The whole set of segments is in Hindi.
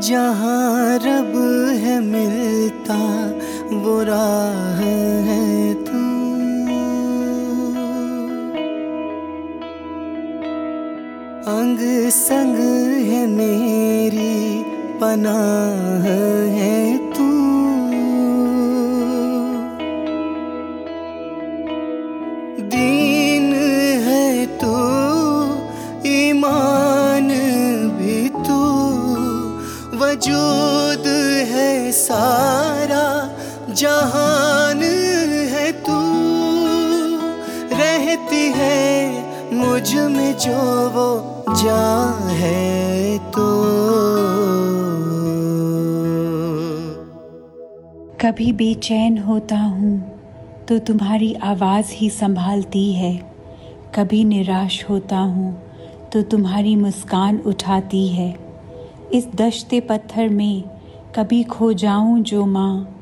जहाँ रब है मिलता वो राह है तू। अंग संग है मेरी पनाह है वजूद है सारा, जहान है तू। रहती है मुझमें जो वो जा है तो। कभी बेचैन होता हूँ तो तुम्हारी आवाज़ ही संभालती है। कभी निराश होता हूँ तो तुम्हारी मुस्कान उठाती है। इस दशते पत्थर में कभी खो जाऊँ जो माँ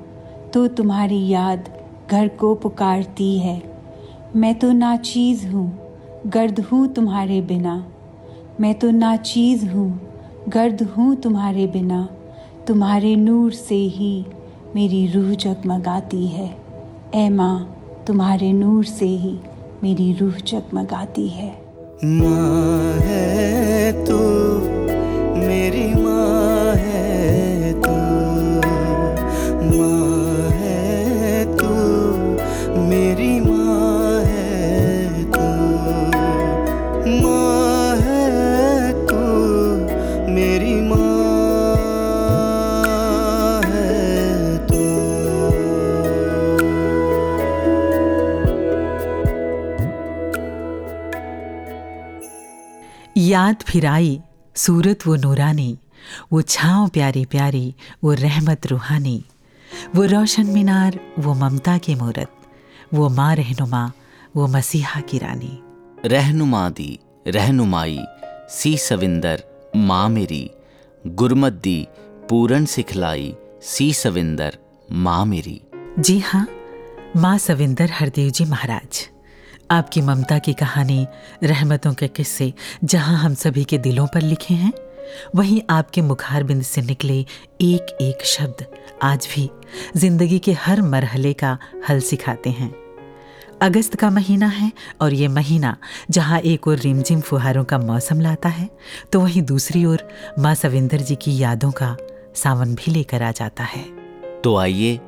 तो तुम्हारी याद घर को पुकारती है। मैं तो नाचीज़ हूँ, गर्द हूँ तुम्हारे बिना। मैं तो नाचीज़ हूँ, गर्द हूँ तुम्हारे बिना। तुम्हारे नूर से ही मेरी रूह जगमगाती है। ए माँ, तुम्हारे नूर से ही मेरी रूह जगमगाती है। माँ है तू। मेरी माँ है तू, माँ है तू, मेरी माँ है तू, माँ है तू, मेरी माँ है तू। याद फिर आई सूरत वो नूरानी वो छाँव प्यारी प्यारी वो रहमत रूहानी वो रोशन मीनार वो ममता की मूरत वो माँ रहनुमा वो मसीहा की रानी। रहनुमा दी रहनुमाई सी सविंदर माँ मेरी गुरमत दी पूरन सिखलाई सी सविंदर माँ मेरी। जी हाँ माँ सविंदर हरदेव जी महाराज। आपकी ममता की कहानी, रहमतों के किस्से, जहाँ हम सभी के दिलों पर लिखे हैं, वहीं आपके मुखारबिंद से निकले एक एक शब्द आज भी ज़िंदगी के हर मरहले का हल सिखाते हैं। अगस्त का महीना है और ये महीना जहाँ एक और रिमझिम फुहारों का मौसम लाता है तो वहीं दूसरी ओर माँ सविंदर जी की यादों का सावन भी लेकर आ जाता है। तो आइए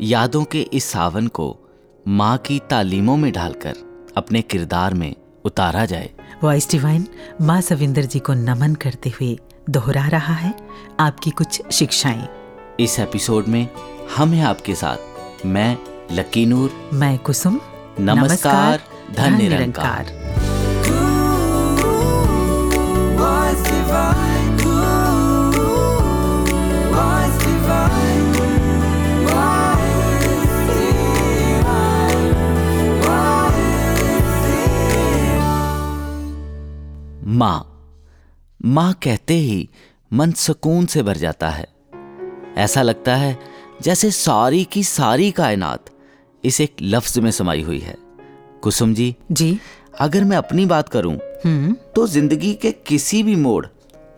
यादों के इस सावन को माँ की तालीमों में ढालकर अपने किरदार में उतारा जाए। वॉइस डिवाइन माँ सविंदर जी को नमन करते हुए दोहरा रहा है आपकी कुछ शिक्षाएँ। इस एपिसोड में हम हैं आपके साथ मैं लकी नूर मैं कुसुम नमस्कार धन निरंकार Was माँ। माँ कहते ही मन सुकून से भर जाता है। ऐसा लगता है जैसे सारी की सारी कायनात इस एक लफ्ज में समाई हुई है। कुसुम जी जी। अगर मैं अपनी बात करूँ हम्म। तो ज़िंदगी के किसी भी मोड़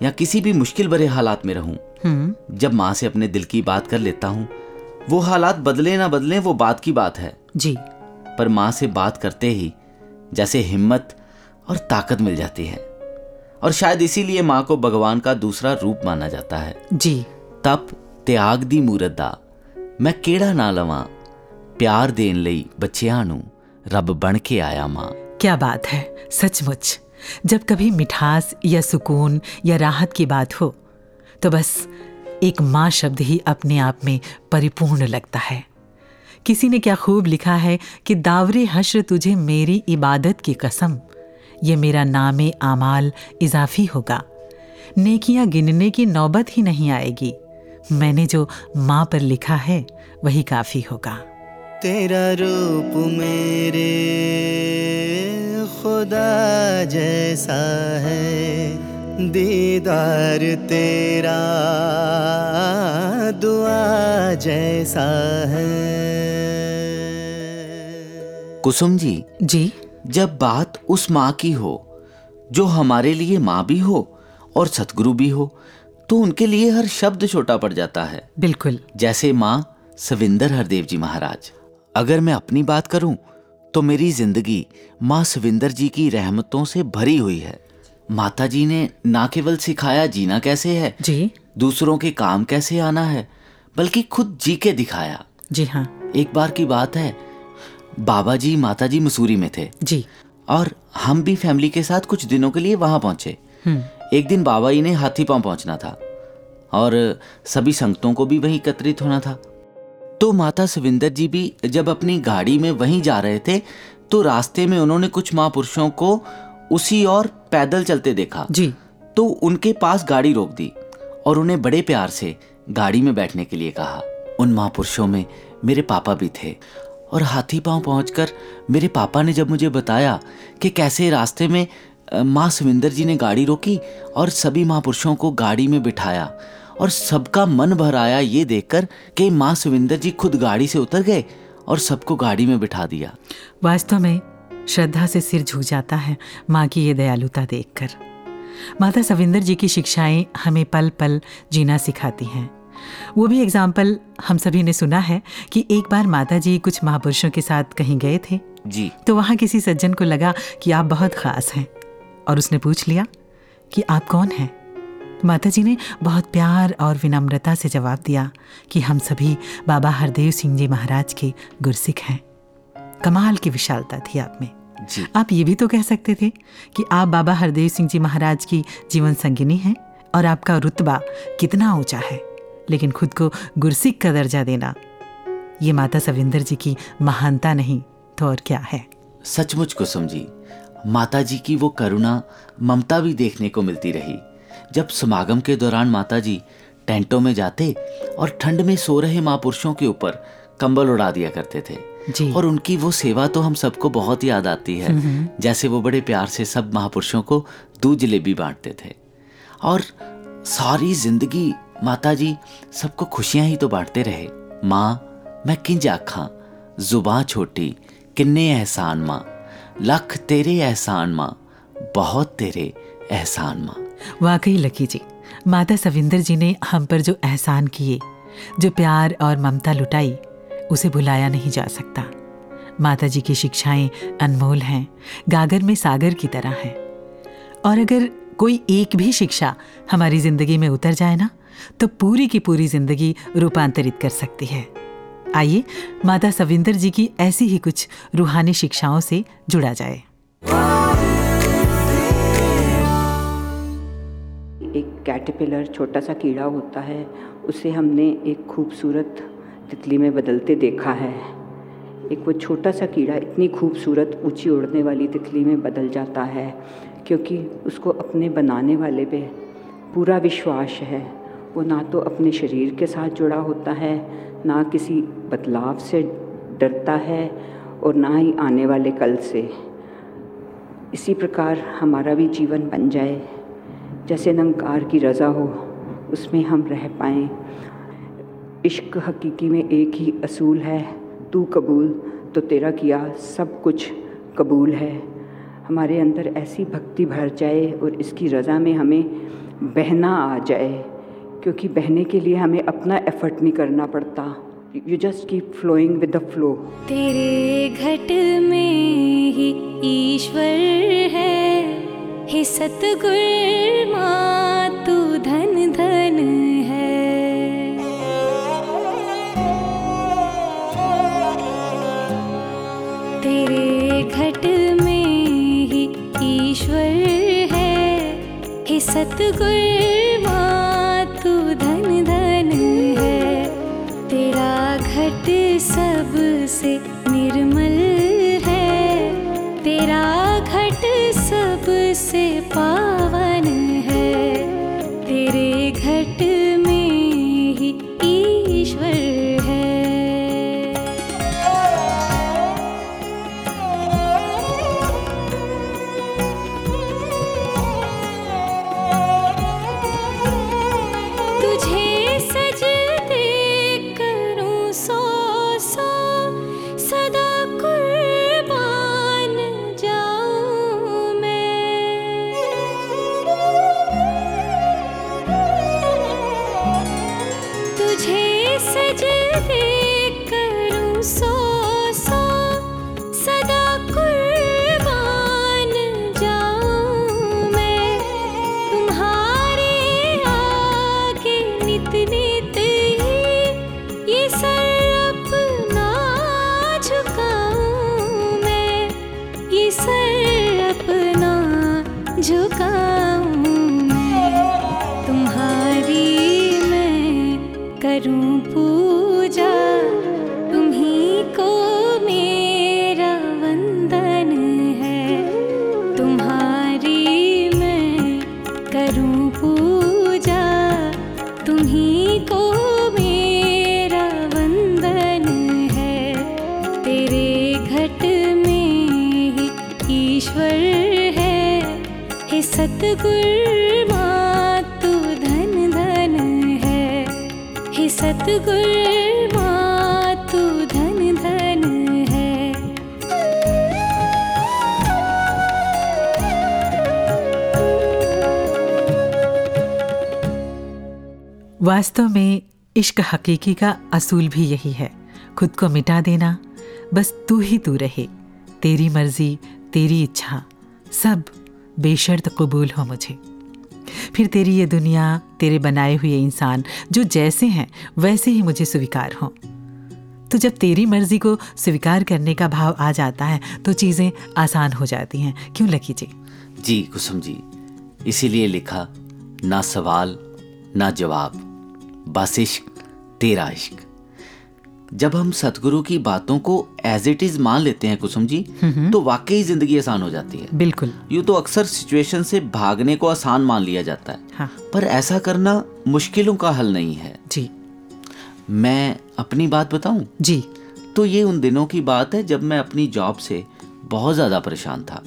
या किसी भी मुश्किल भरे हालात में रहूँ। हम्म। जब माँ से अपने दिल की बात कर लेता हूँ वो हालात बदले ना बदले वो बात की बात है। जी। पर माँ से बात करते ही जैसे हिम्मत और ताकत मिल जाती है। और शायद इसीलिए माँ को भगवान का दूसरा रूप माना जाता है जी तप त्याग ਦੀ ਮੂਰਤ ਦਾ ਮੈਂ ਕਿਹੜਾ ਨਾ ਲਵਾਂ ਪਿਆਰ ਦੇਣ ਲਈ ਬੱਚਿਆਂ ਨੂੰ ਰੱਬ ਬਣ ਕੇ ਆਇਆ ਮਾਂ क्या बात है सचमुच जब कभी मिठास या सुकून या राहत की बात हो तो बस एक माँ शब्द ही अपने आप में परिपूर्ण लगता है किसी ने क्या खूब लिखा है कि दावरे हश्र तुझे मेरी इबादत की कसम ये मेरा नाम आमाल इजाफी होगा। नेकियाँ गिनने की नौबत ही नहीं आएगी। मैंने जो माँ पर लिखा है वही काफ़ी होगा। तेरा रूप मेरे खुदा जैसा है दीदार तेरा दुआ जैसा है। कुसुम जी जी? जब बात उस माँ की हो जो हमारे लिए माँ भी हो और सतगुरु भी हो तो उनके लिए हर शब्द छोटा पड़ जाता है। बिल्कुल। जैसे माँ सविंदर हरदेव जी महाराज अगर मैं अपनी बात करूँ तो मेरी ज़िंदगी माँ सविंदर जी की रहमतों से भरी हुई है। माता जी ने ना केवल सिखाया जीना कैसे है जी। दूसरों के काम कैसे आना है बल्कि खुद जी के दिखाया। जी हाँ। एक बार की बात है बाबा जी माता जी मसूरी में थे। जी। और हम भी फैमिली के साथ कुछ दिनों के लिए वहाँ पहुँचे। एक दिन बाबा जी ने हाथी पाँव पहुँचना था और सभी संगतों को भी वहीं एकत्रित होना था। तो माता सविंदर जी भी जब अपनी गाड़ी में वहीं जा रहे थे तो रास्ते में उन्होंने कुछ महापुरुषों को उसी और पैदल चलते देखा। जी। तो उनके पास गाड़ी रोक दी और उन्हें बड़े प्यार से गाड़ी में बैठने के लिए कहा। उन महापुरुषों में मेरे पापा भी थे और हाथी पाँव पहुंचकर मेरे पापा ने जब मुझे बताया कि कैसे रास्ते में माँ सुविंदर जी ने गाड़ी रोकी और सभी महापुरुषों को गाड़ी में बिठाया और सबका मन भर आया ये देखकर कि माँ सुविंदर जी खुद गाड़ी से उतर गए और सबको गाड़ी में बिठा दिया। वास्तव में श्रद्धा से सिर झुक जाता है माँ की ये दयालुता देखकर। माता सविंदर जी की शिक्षाएँ हमें पल पल जीना सिखाती हैं। वो भी एग्ज़ाम्पल हम सभी ने सुना है कि एक बार माता जी कुछ महापुरुषों के साथ कहीं गए थे। जी। तो वहाँ किसी सज्जन को लगा कि आप बहुत ख़ास हैं और उसने पूछ लिया कि आप कौन हैं? माता जी ने बहुत प्यार और विनम्रता से जवाब दिया कि हम सभी बाबा हरदेव सिंह जी महाराज के गुरसिख हैं। कमाल की विशालता थी आप में। जी। आप ये भी तो कह सकते थे कि आप बाबा हरदेव सिंह जी महाराज की जीवन संगिनी हैं और आपका रुतबा कितना ऊँचा है। लेकिन खुद को गुरसिख का दर्जा देना। ये माता सविंदर जी की महानता नहीं तो और क्या है? सचमुच को समझी माता जी की वो करुणा ममता भी देखने को मिलती रही। जब समागम के दौरान माता जी टेंटों में जाते और ठंड में सो रहे महापुरुषों के ऊपर कंबल उड़ा दिया करते थे। जी। और उनकी वो सेवा तो हम सबको बहुत याद आती है। जैसे वो बड़े प्यार से सब महापुरुषों को दूध जलेबी बांटते थे। और सारी ज़िंदगी माता जी सबको खुशियाँ ही तो बांटते रहे। माँ, मैं किंज आखा? जुबां छोटी, किन्ने एहसान माँ? लख तेरे एहसान माँ, बहुत तेरे एहसान माँ। वाकई लकी जी, माता सविंदर जी ने हम पर जो एहसान किए, जो प्यार और ममता लुटाई, उसे भुलाया नहीं जा सकता। माता जी की शिक्षाएँ अनमोल हैं, गागर में सागर की तरह हैं। और अगर कोई एक भी शिक्षा हमारी ज़िंदगी में उतर जाए ना तो पूरी की पूरी ज़िंदगी रूपांतरित कर सकती है। आइए, माता सविंदर जी की ऐसी ही कुछ रूहानी शिक्षाओं से जुड़ा जाए। एक कैटरपिलर छोटा सा कीड़ा होता है, उसे हमने एक खूबसूरत तितली में बदलते देखा है। एक वो छोटा सा कीड़ा इतनी खूबसूरत ऊँची उड़ने वाली तितली में बदल जाता है, क्योंकि उसको अपने बनाने वाले पे पूरा विश्वास है। वो ना तो अपने शरीर के साथ जुड़ा होता है, ना किसी बदलाव से डरता है और ना ही आने वाले कल से। इसी प्रकार हमारा भी जीवन बन जाए। जैसे नंकार की रज़ा हो, उसमें हम रह पाएँ। इश्क हकीकी में एक ही असूल है, तू कबूल तो तेरा किया सब कुछ कबूल है। हमारे अंदर ऐसी भक्ति भर जाए और इसकी रज़ा में हमें बहना आ जाए। क्योंकि बहने के लिए हमें अपना एफर्ट नहीं करना पड़ता। You just keep flowing with the flow तेरे घट में ही ईश्वर है। हे सतगुर तू धन धन है। तेरे घट में ही ईश्वर है। हे सतगुर सबसे निर्मल है तेरा घट सबसे वास्तव में इश्क हकीकी का असूल भी यही है। खुद को मिटा देना, बस तू ही तू रहे। तेरी मर्ज़ी, तेरी इच्छा, सब बेशर्त कबूल हो मुझे। फिर तेरी ये दुनिया, तेरे बनाए हुए इंसान, जो जैसे हैं, वैसे ही मुझे स्वीकार हों। तो जब तेरी मर्ज़ी को स्वीकार करने का भाव आ जाता है तो चीज़ें आसान हो जाती हैं। क्यों, लकी जी? जी, कुसुम जी, इसीलिए लिखा, ना सवाल, ना जवाब, बस इश्क, तेरा इश्क। जब हम सतगुरु की बातों को एज इट इज़ मान लेते हैं कुसुम जी तो वाकई ज़िंदगी आसान हो जाती है। बिल्कुल। यूँ तो अक्सर सिचुएशन से भागने को आसान मान लिया जाता है। हाँ। पर ऐसा करना मुश्किलों का हल नहीं है। जी। मैं अपनी बात बताऊँ? जी। तो ये उन दिनों की बात है जब मैं अपनी जॉब से बहुत ज़्यादा परेशान था।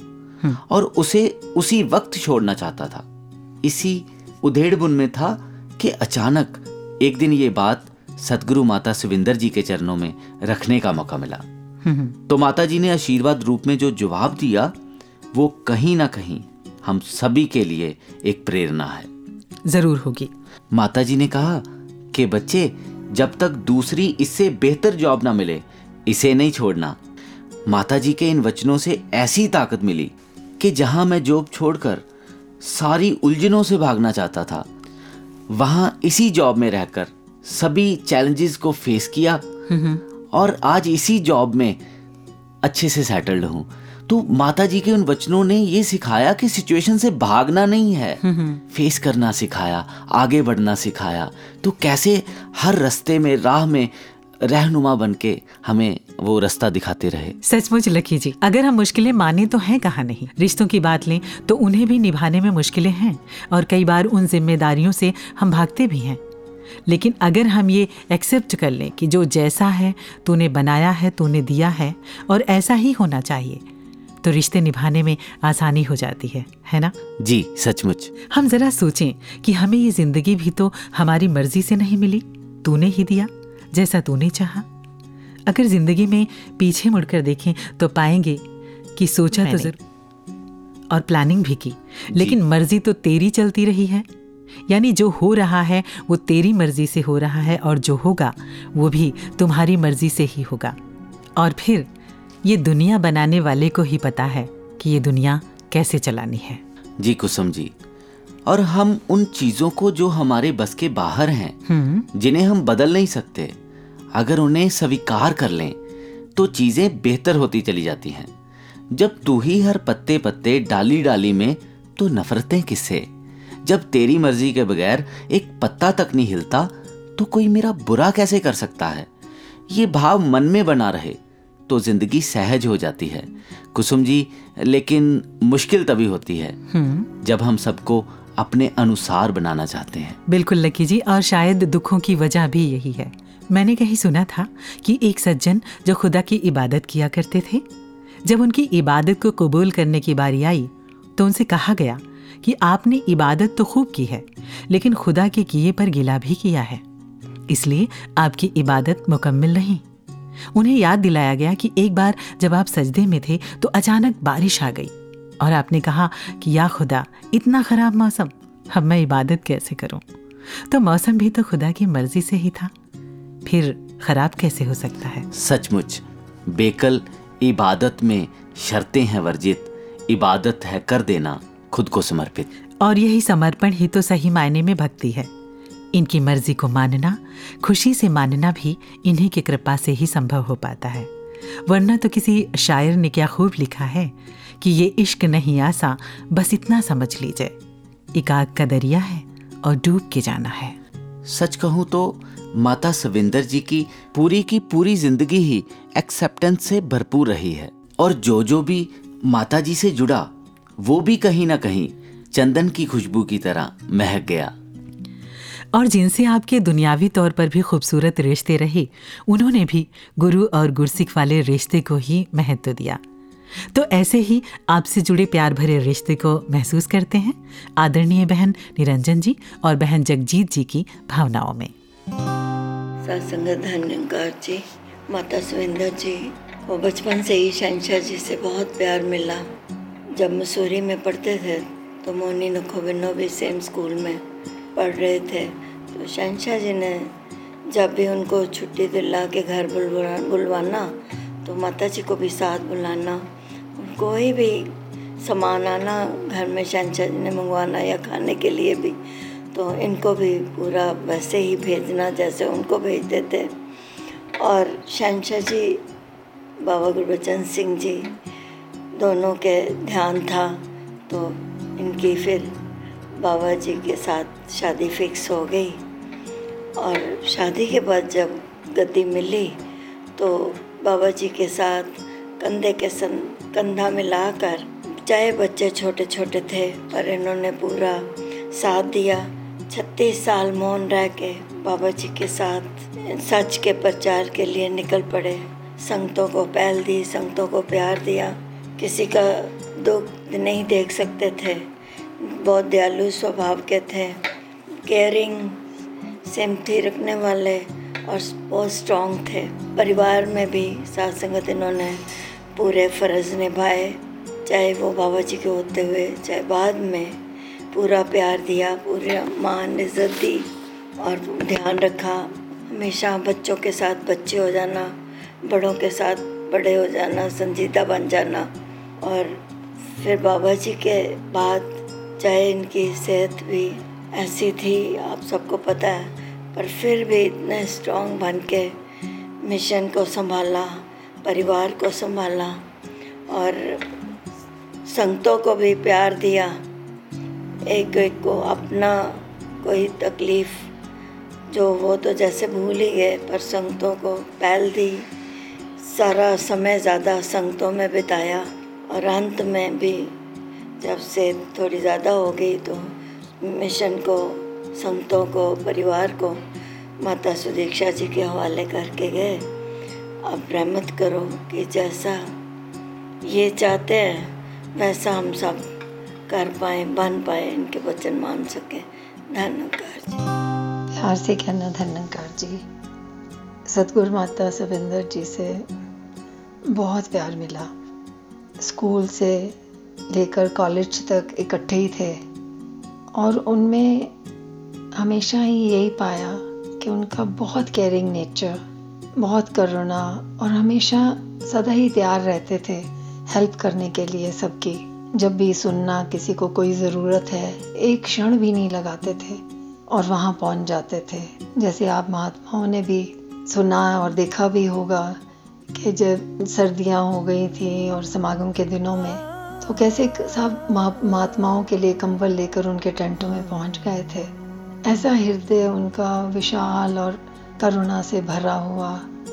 और उसे उसी वक्त छोड़ना चाहता था। इसी उधेड़ बुन में था कि अचानक एक दिन ये बात सदगुरु माता सुविंदर जी के चरणों में रखने का मौका मिला। तो माता जी ने आशीर्वाद रूप में जो जवाब दिया वो कहीं ना कहीं हम सभी के लिए एक प्रेरणा है। ज़रूर होगी। माता जी ने कहा कि बच्चे जब तक दूसरी इससे बेहतर जॉब ना मिले इसे नहीं छोड़ना। माता जी के इन वचनों से ऐसी ताकत मिली कि जहाँ मैं जॉब छोड़कर सारी उलझनों से भागना चाहता था वहाँ इसी जॉब में रहकर सभी चैलेंजेस को फेस किया और आज इसी जॉब में अच्छे से सेटल्ड हूँ। तो माता जी के उन वचनों ने ये सिखाया कि सिचुएशन से भागना नहीं है। फेस करना सिखाया आगे बढ़ना सिखाया। तो कैसे हर रास्ते में राह में रहनुमा बन के हमें वो रास्ता दिखाते रहे? सचमुच लकी जी अगर हम मुश्किलें माने तो हैं कहाँ नहीं? रिश्तों की बात लें तो उन्हें भी निभाने में मुश्किलें हैं और कई बार उन जिम्मेदारियों से हम भागते भी हैं। लेकिन अगर हम ये एक्सेप्ट कर लें कि जो जैसा है तूने बनाया है तूने दिया है और ऐसा ही होना चाहिए तो रिश्ते निभाने में आसानी हो जाती है है ना? जी सचमुच। हम जरा सोचें कि हमें ये ज़िंदगी भी तो हमारी मर्ज़ी से नहीं मिली। तूने ही दिया जैसा तूने चाहा। अगर ज़िंदगी में पीछे मुड़कर देखें तो पाएँगे कि सोचा तो ज़रूर और प्लानिंग भी की। लेकिन मर्ज़ी तो तेरी चलती रही है। यानी जो हो रहा है वो तेरी मर्ज़ी से हो रहा है और जो होगा वो भी तुम्हारी मर्ज़ी से ही होगा। और फिर ये दुनिया बनाने वाले को ही पता है कि ये दुनिया कैसे चलानी है। जी कुसुम जी और हम उन चीज़ों को जो हमारे बस के बाहर हैं जिन्हें हम बदल नहीं सकते अगर उन्हें स्वीकार कर लें तो चीज़ें बेहतर होती चली जाती हैं। जब तू ही हर पत्ते पत्ते डाली डाली में तो नफरतें किससे? जब तेरी मर्ज़ी के बगैर एक पत्ता तक नहीं हिलता तो कोई मेरा बुरा कैसे कर सकता है? ये भाव मन में बना रहे तो ज़िंदगी सहज हो जाती है। कुसुम जी लेकिन मुश्किल तभी होती है जब हम सबको अपने अनुसार बनाना चाहते हैं। बिल्कुल लकी जी और शायद दुखों की वजह भी यही है। मैंने कहीं सुना था कि एक सज्जन जो खुदा की इबादत किया करते थे जब उनकी इबादत को कबूल करने की बारी आई तो उनसे कहा गया कि आपने इबादत तो खूब की है, लेकिन खुदा के किए पर गिला भी किया है। इसलिए आपकी इबादत मुकम्मल नहीं। उन्हें याद दिलाया गया कि एक बार जब आप सजदे में थे तो अचानक बारिश आ गई और आपने कहा कि, या खुदा, इतना खराब मौसम, अब मैं इबादत कैसे करूँ? तो मौसम भी तो खुदा की मर्ज़ी से ही था। फिर खराब कैसे हो सकता है? सचमुच, बेकल इबादत में शर्तें हैं वर्जित, इबादत है कर देना। खुद को समर्पित। और यही समर्पण ही तो सही मायने में भक्ति है। इनकी मर्ज़ी को मानना खुशी से मानना भी इन्हीं की कृपा से ही संभव हो पाता है। वरना तो किसी शायर ने क्या खूब लिखा है कि ये इश्क नहीं आसा बस इतना समझ लीजिए। एक आग का दरिया है और डूब के जाना है। सच कहूँ तो माता सविंदर जी की पूरी की पूरी ज़िंदगी ही एक्सेप्टेंस से भरपूर रही है। और जो जो भी माता जी से जुड़ा वो भी कहीं ना कहीं चंदन की खुशबू की तरह महक गया। और जिनसे आपके दुनियावी तौर पर भी खूबसूरत रिश्ते रहे उन्होंने भी गुरु और गुरसिख वाले रिश्ते को ही महत्व दिया। तो ऐसे ही आपसे जुड़े प्यार भरे रिश्ते को महसूस करते हैं आदरणीय बहन निरंजन जी और बहन जगजीत जी की भावनाओं में। सत्संग धन्यकार जी माता सुविंदर जी वो बचपन से ही शहनशाह जी से बहुत प्यार मिला। जब मसूरी में पढ़ते थे तो मोनी नखोबिनो भी सेम स्कूल में पढ़ रहे थे। तो शहनशाह जी ने जब भी उनको छुट्टी दिला के घर बुलवा बुलवाना तो माता जी को भी साथ बुलाना कोई भी सामान आना, घर में शहनशाह जी ने मंगवाना या खाने के लिए भी तो इनको भी पूरा वैसे ही भेजना जैसे उनको भेजते थे। और शहनशाह जी, बाबा गुरबचन सिंह जी दोनों के ध्यान था तो इनकी फिर बाबा जी के साथ शादी फिक्स हो गई। और शादी के बाद जब गद्दी मिली तो बाबा जी के साथ कंधे के सन, कंधा मिलाकर, चाहे बच्चे छोटे छोटे थे, पर इन्होंने पूरा साथ दिया। छत्तीस साल मौन रह के बाबा जी के साथ सच के प्रचार के लिए निकल पड़े। संगतों को पहल दी संगतों को प्यार दिया। किसी का दुख नहीं देख सकते थे। बहुत दयालु स्वभाव के थे। केयरिंग सिमथी रखने वाले और बहुत स्ट्रॉन्ग थे। परिवार में भी साथ संगत इन्होंने पूरे फ़र्ज़ निभाए। चाहे वो बाबा जी के होते हुए, चाहे बाद में पूरा प्यार दिया, पूरे मान इज़्ज़त दी और ध्यान रखा। हमेशा बच्चों के साथ बच्चे हो जाना, बड़ों के साथ बड़े हो जाना, संजीदा बन जाना। और फिर बाबा जी के बाद चाहे इनकी सेहत भी ऐसी थी, आप सबको पता है। पर फिर भी इतने स्ट्रॉन्ग बन के मिशन को संभाला, परिवार को संभाला और संगतों को भी प्यार दिया। एक एक को अपना कोई तकलीफ़ जो वो तो जैसे भूल ही गए, पर संगतों को पहल दी, सारा समय ज़्यादा संगतों में बिताया। और अंत में भी जब से थोड़ी ज़्यादा हो गई तो मिशन को, संतों को, परिवार को माता सुदीक्षा जी के हवाले करके गए। अब रहमत करो कि जैसा ये चाहते हैं, वैसा हम सब कर पाए, बन पाए, इनके वचन मान सके। धन्यकार जी। प्यार से कहना धन्यकार जी। सतगुरु माता सविंदर जी से बहुत प्यार मिला। स्कूल से लेकर कॉलेज तक इकट्ठे ही थे और उनमें हमेशा ही यही पाया कि उनका बहुत केयरिंग नेचर बहुत करुणा और हमेशा सदा ही तैयार रहते थे हेल्प करने के लिए सबकी। जब भी सुनना किसी को कोई ज़रूरत है, एक क्षण भी नहीं लगाते थे और वहाँ पहुँच जाते थे। जैसे आप महात्माओं ने भी सुना और देखा भी होगा कि जब सर्दियाँ हो गई थी और समागम के दिनों में तो कैसे सब महात्माओं के लिए कंबल लेकर उनके टेंटों में पहुँच गए थे। ऐसा हृदय उनका विशाल और करुणा से भरा हुआ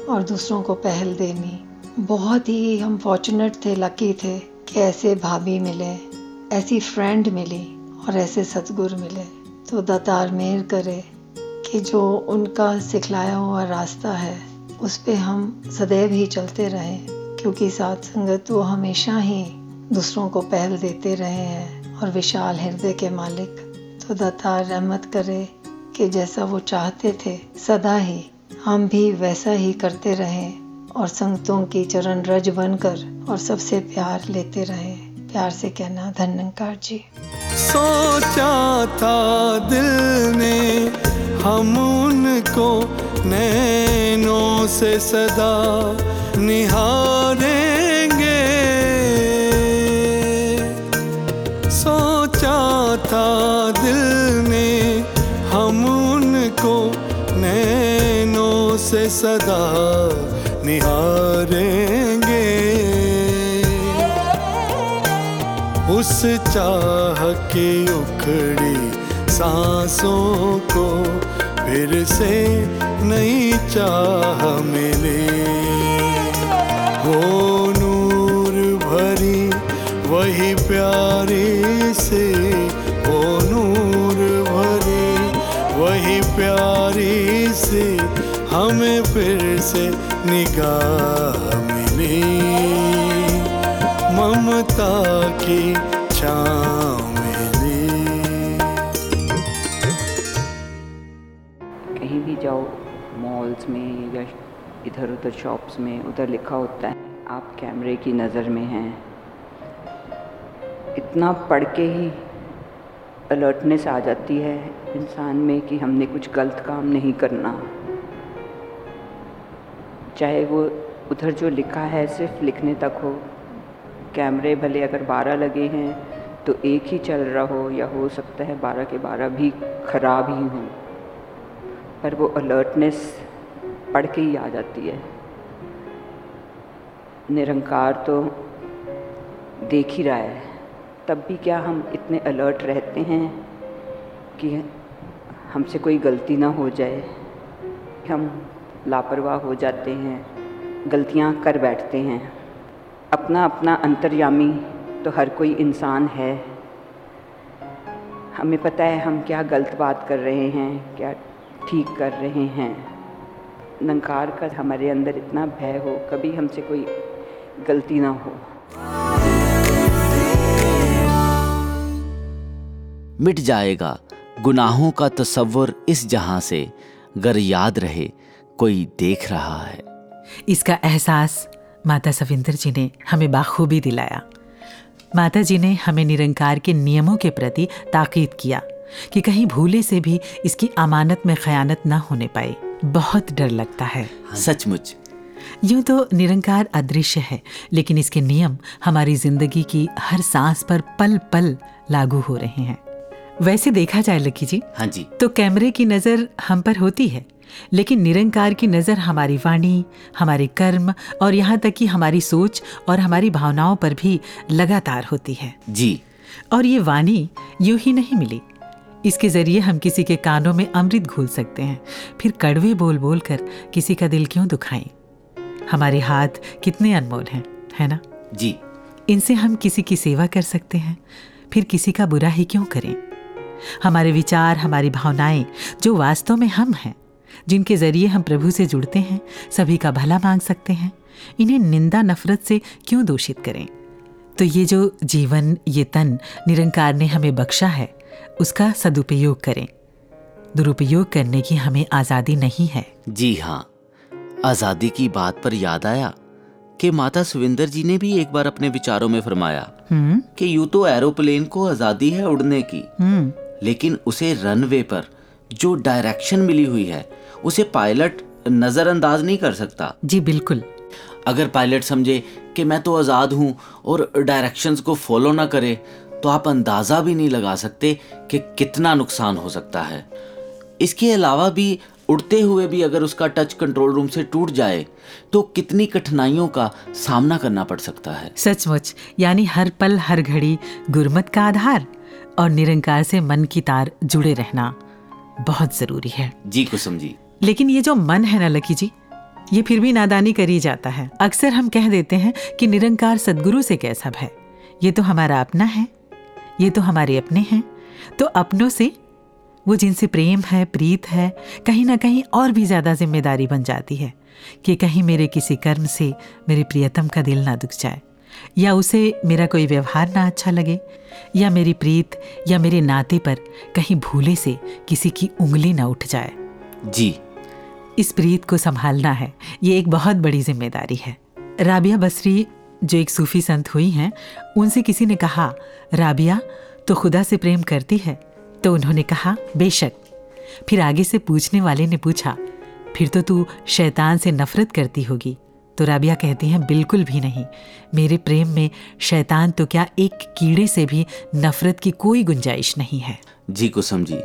और दूसरों को पहल देनी। बहुत ही हम फॉर्चुनेट थे लकी थे कि ऐसे भाभी मिले, ऐसी फ्रेंड मिली और ऐसे सतगुरु मिले। तो दातार मेहर करे कि जो उनका सिखलाया हुआ रास्ता है उस पर हम सदैव ही चलते रहे, क्योंकि साथ संगत वो हमेशा ही दूसरों को पहल देते रहे हैं और विशाल हृदय के मालिक। तो दाता रहमत करे कि जैसा वो चाहते थे, सदा ही हम भी वैसा ही करते रहें और संगतों की चरण रज बनकर और सबसे प्यार लेते रहें। प्यार से कहना धन्यकार जी। सोचा था दिल ने हम उनको नैनों से सदा निहारेंगे। सोचा था दिल ने हम उनको नैनों से सदा निहारेंगे। उस चाह के उखड़ी सांसों को फिर से नई चाह मिले। वो नूर भरी, वही प्यारी से वो नूर भरी, वही प्यारी से हमें फिर से निगाह मिली। ममता की छाँव इधर उधर शॉप्स में उधर लिखा होता है, आप कैमरे की नज़र में हैं। इतना पढ़ के ही अलर्टनेस आ जाती है इंसान में कि हमने कुछ गलत काम नहीं करना। चाहे वो उधर जो लिखा है सिर्फ़ लिखने तक हो कैमरे भले अगर बारह लगे हैं तो एक ही चल रहा हो या हो सकता है बारह के बारह भी ख़राब ही हों। पर वो अलर्टनेस पढ़ के ही आ जाती है। निरंकार तो देख ही रहा है। तब भी क्या हम इतने अलर्ट रहते हैं कि हमसे कोई गलती ना हो जाए? हम लापरवाह हो जाते हैं, गलतियाँ कर बैठते हैं। अपना अपना अंतर्यामी तो हर कोई इंसान है। हमें पता है हम क्या गलत बात कर रहे हैं, क्या ठीक कर रहे हैं। नंकार का हमारे अंदर इतना भय हो कभी हमसे कोई गलती ना हो। मिट जाएगा गुनाहों का तस्वर इस जहाँ से गर याद रहे कोई देख रहा है। इसका एहसास माता सविंदर जी ने हमें बाखूबी दिलाया। माता जी ने हमें निरंकार के नियमों के प्रति ताकीद किया कि कहीं भूले से भी इसकी अमानत में खयानत न होने पाए। बहुत डर लगता है। सचमुच। यूँ तो निरंकार अदृश्य है लेकिन इसके नियम हमारी ज़िंदगी की हर सांस पर पल पल लागू हो रहे हैं। वैसे देखा जाए लकी जी हाँ जी। तो कैमरे की नज़र हम पर होती है लेकिन निरंकार की नज़र हमारी वाणी हमारे कर्म और यहाँ तक कि हमारी सोच और हमारी भावनाओं पर भी लगातार होती है। जी। और ये वाणी यूँ ही नहीं मिली। इसके ज़रिए हम किसी के कानों में अमृत घोल सकते हैं। फिर कड़वे बोल बोल कर किसी का दिल क्यों दुखाएँ? हमारे हाथ कितने अनमोल हैं है ना? जी। इनसे हम किसी की सेवा कर सकते हैं फिर किसी का बुरा ही क्यों करें? हमारे विचार हमारी भावनाएँ जो वास्तव में हम हैं जिनके ज़रिए हम प्रभु से जुड़ते हैं सभी का भला मांग सकते हैं इन्हें निंदा नफरत से क्यों दूषित करें? तो ये जो जीवन ये तन निरंकार ने हमें बख्शा है उसका सदुपयोग करें। दुरुपयोग करने की हमें आज़ादी नहीं है। जी हाँ। आज़ादी की बात पर याद आया कि माता सुविंदर जी ने भी एक बार अपने विचारों में फरमाया हम्म। कि यूँ तो एरोप्लेन को आज़ादी है उड़ने की। हम्म। लेकिन उसे रनवे पर जो डायरेक्शन मिली हुई है उसे पायलट नजरअंदाज नहीं कर सकता। जी बिल्कुल। अगर पायलट समझे कि मैं तो आज़ाद हूँ और डायरेक्शंस को फॉलो ना करे तो आप अंदाज़ा भी नहीं लगा सकते कि कितना नुकसान हो सकता है। इसके अलावा भी उड़ते हुए भी अगर उसका टच कंट्रोल रूम से टूट जाए तो कितनी कठिनाइयों का सामना करना पड़ सकता है। सचमुच यानी हर पल हर घड़ी गुरमत का आधार और निरंकार से मन की तार जुड़े रहना बहुत ज़रूरी है। जी कुसुम जी। लेकिन ये जो मन है ना लकी जी ये फिर भी नादानी करी जाता है। अक्सर हम कह देते हैं कि निरंकार सदगुरु से कैसा है। ये तो हमारा अपना है। ये तो हमारे अपने हैं। तो अपनों से वो जिनसे प्रेम है प्रीत है कहीं ना कहीं और भी ज़्यादा ज़िम्मेदारी बन जाती है कि कहीं मेरे किसी कर्म से मेरे प्रियतम का दिल ना दुख जाए। या उसे मेरा कोई व्यवहार ना अच्छा लगे या मेरी प्रीत या मेरे नाते पर कहीं भूले से किसी की उंगली ना उठ जाए। जी। इस प्रीत को संभालना है ये एक बहुत बड़ी ज़िम्मेदारी है। राबिया बसरी जो एक सूफी संत हुई हैं, उनसे किसी ने कहा, राबिया तो खुदा से प्रेम करती है? तो उन्होंने कहा, बेशक। फिर आगे से पूछने वाले ने पूछा, फिर तो तू शैतान से नफरत करती होगी? तो राबिया कहती हैं, बिल्कुल भी नहीं। मेरे प्रेम में शैतान तो क्या एक कीड़े से भी नफरत की कोई गुंजाइश नहीं है? जी कुसुम जी,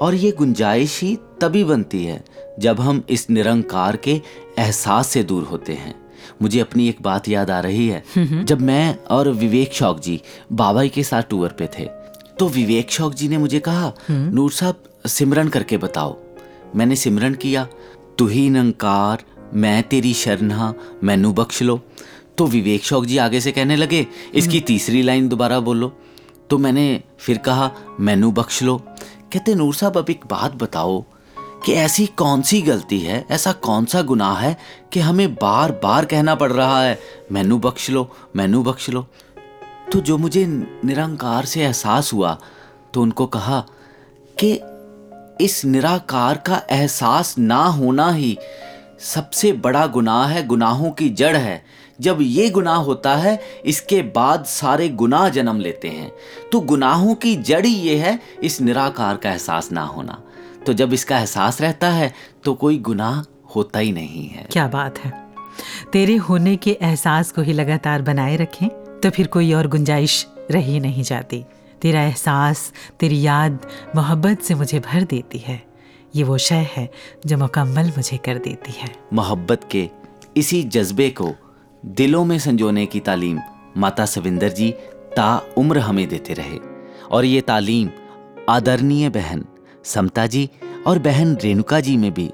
और ये गुंजाइश ही तभी बनती है जब हम इस निरंकार के एहसास से दूर होते हैं। मुझे अपनी एक बात याद आ रही है। जब मैं और विवेक शौक जी बाबा के साथ टूर पे थे तो विवेक शौक जी ने मुझे कहा नूर साहब सिमरन करके बताओ। मैंने सिमरन किया। तू ही नंकार मैं तेरी शरणा मैनू बख्श लो। तो विवेक शौक जी आगे से कहने लगे इसकी तीसरी लाइन दोबारा बोलो। तो मैंने फिर कहा मैनू बख्श लो। कहते नूर साहब अब एक बात बताओ कि ऐसी कौन सी गलती है? ऐसा कौन सा गुनाह है कि हमें बार बार कहना पड़ रहा है, मैनू बख्श लो, मैनू बख्श लो। तो जो मुझे निरंकार से एहसास हुआ तो उनको कहा कि इस निराकार का एहसास ना होना ही सबसे बड़ा गुनाह है, गुनाहों की जड़ है। जब ये गुनाह होता है, इसके बाद सारे गुनाह जन्म लेते हैं। तो गुनाहों की जड़ ही ये है, इस निराकार का एहसास ना होना। तो जब इसका एहसास रहता है तो कोई गुनाह होता ही नहीं है। क्या बात है। तेरे होने के एहसास को ही लगातार बनाए रखें तो फिर कोई और गुंजाइश रही नहीं जाती। तेरा एहसास तेरी याद मोहब्बत से मुझे भर देती है। ये वो शय है जो मुकम्मल मुझे कर देती है। मोहब्बत के इसी जज्बे को दिलों में संजोने की तालीम माता सविंदर जी ता उम्र हमें देते रहे। और ये तालीम आदरणीय बहन समता जी और बहन रेणुका जी में भी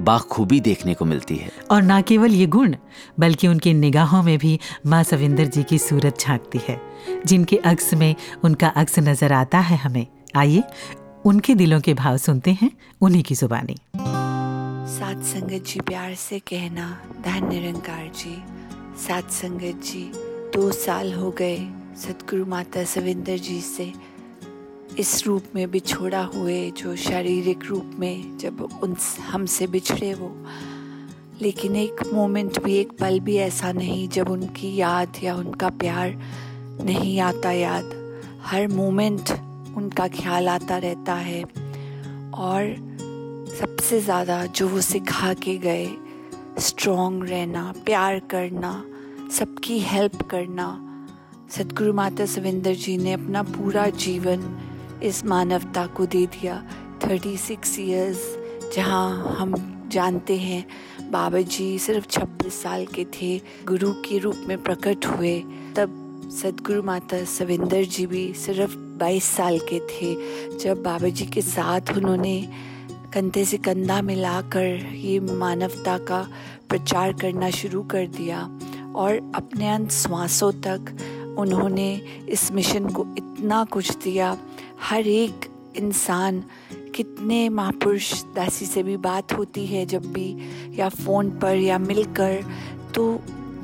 बाखूबी देखने को मिलती है। और ना केवल ये गुण बल्कि उनकी निगाहों में भी माँ सविंदर जी की सूरत झांकती है जिनके अक्स में उनका अक्स नज़र आता है हमें। आइए उनके दिलों के भाव सुनते हैं उन्हीं की जुबानी। सात संगत जी प्यार से कहना धन निरंकार जी। सात संगत जी दो साल हो गए सतगुरु माता सविंदर जी से। इस रूप में बिछोड़ा हुए, जो शारीरिक रूप में जब उन हमसे बिछड़े वो। लेकिन एक मोमेंट भी, एक पल भी ऐसा नहीं, जब उनकी याद या उनका प्यार नहीं आता याद। हर मोमेंट उनका ख्याल आता रहता है। और सबसे ज़्यादा जो वो सिखा के गए स्ट्रॉन्ग रहना, प्यार करना, सबकी हेल्प करना। सतगुरु माता सविंदर जी ने अपना पूरा जीवन इस मानवता को दे दिया थर्टी सिक्स ईयर्स जहाँ हम जानते हैं बाबा जी सिर्फ़ छब्बीस साल के थे, गुरु के रूप में प्रकट हुए। तब सदगुरु माता सविंदर जी भी सिर्फ़ 22 साल के थे, जब बाबा जी के साथ उन्होंने कंधे से कंधा मिलाकर ये मानवता का प्रचार करना शुरू कर दिया और अपने अंत श्वासों तक उन्होंने इस मिशन को इतना कुछ दिया। हर एक इंसान कितने महापुरुष दासी से भी बात होती है जब भी, या फ़ोन पर या मिलकर तो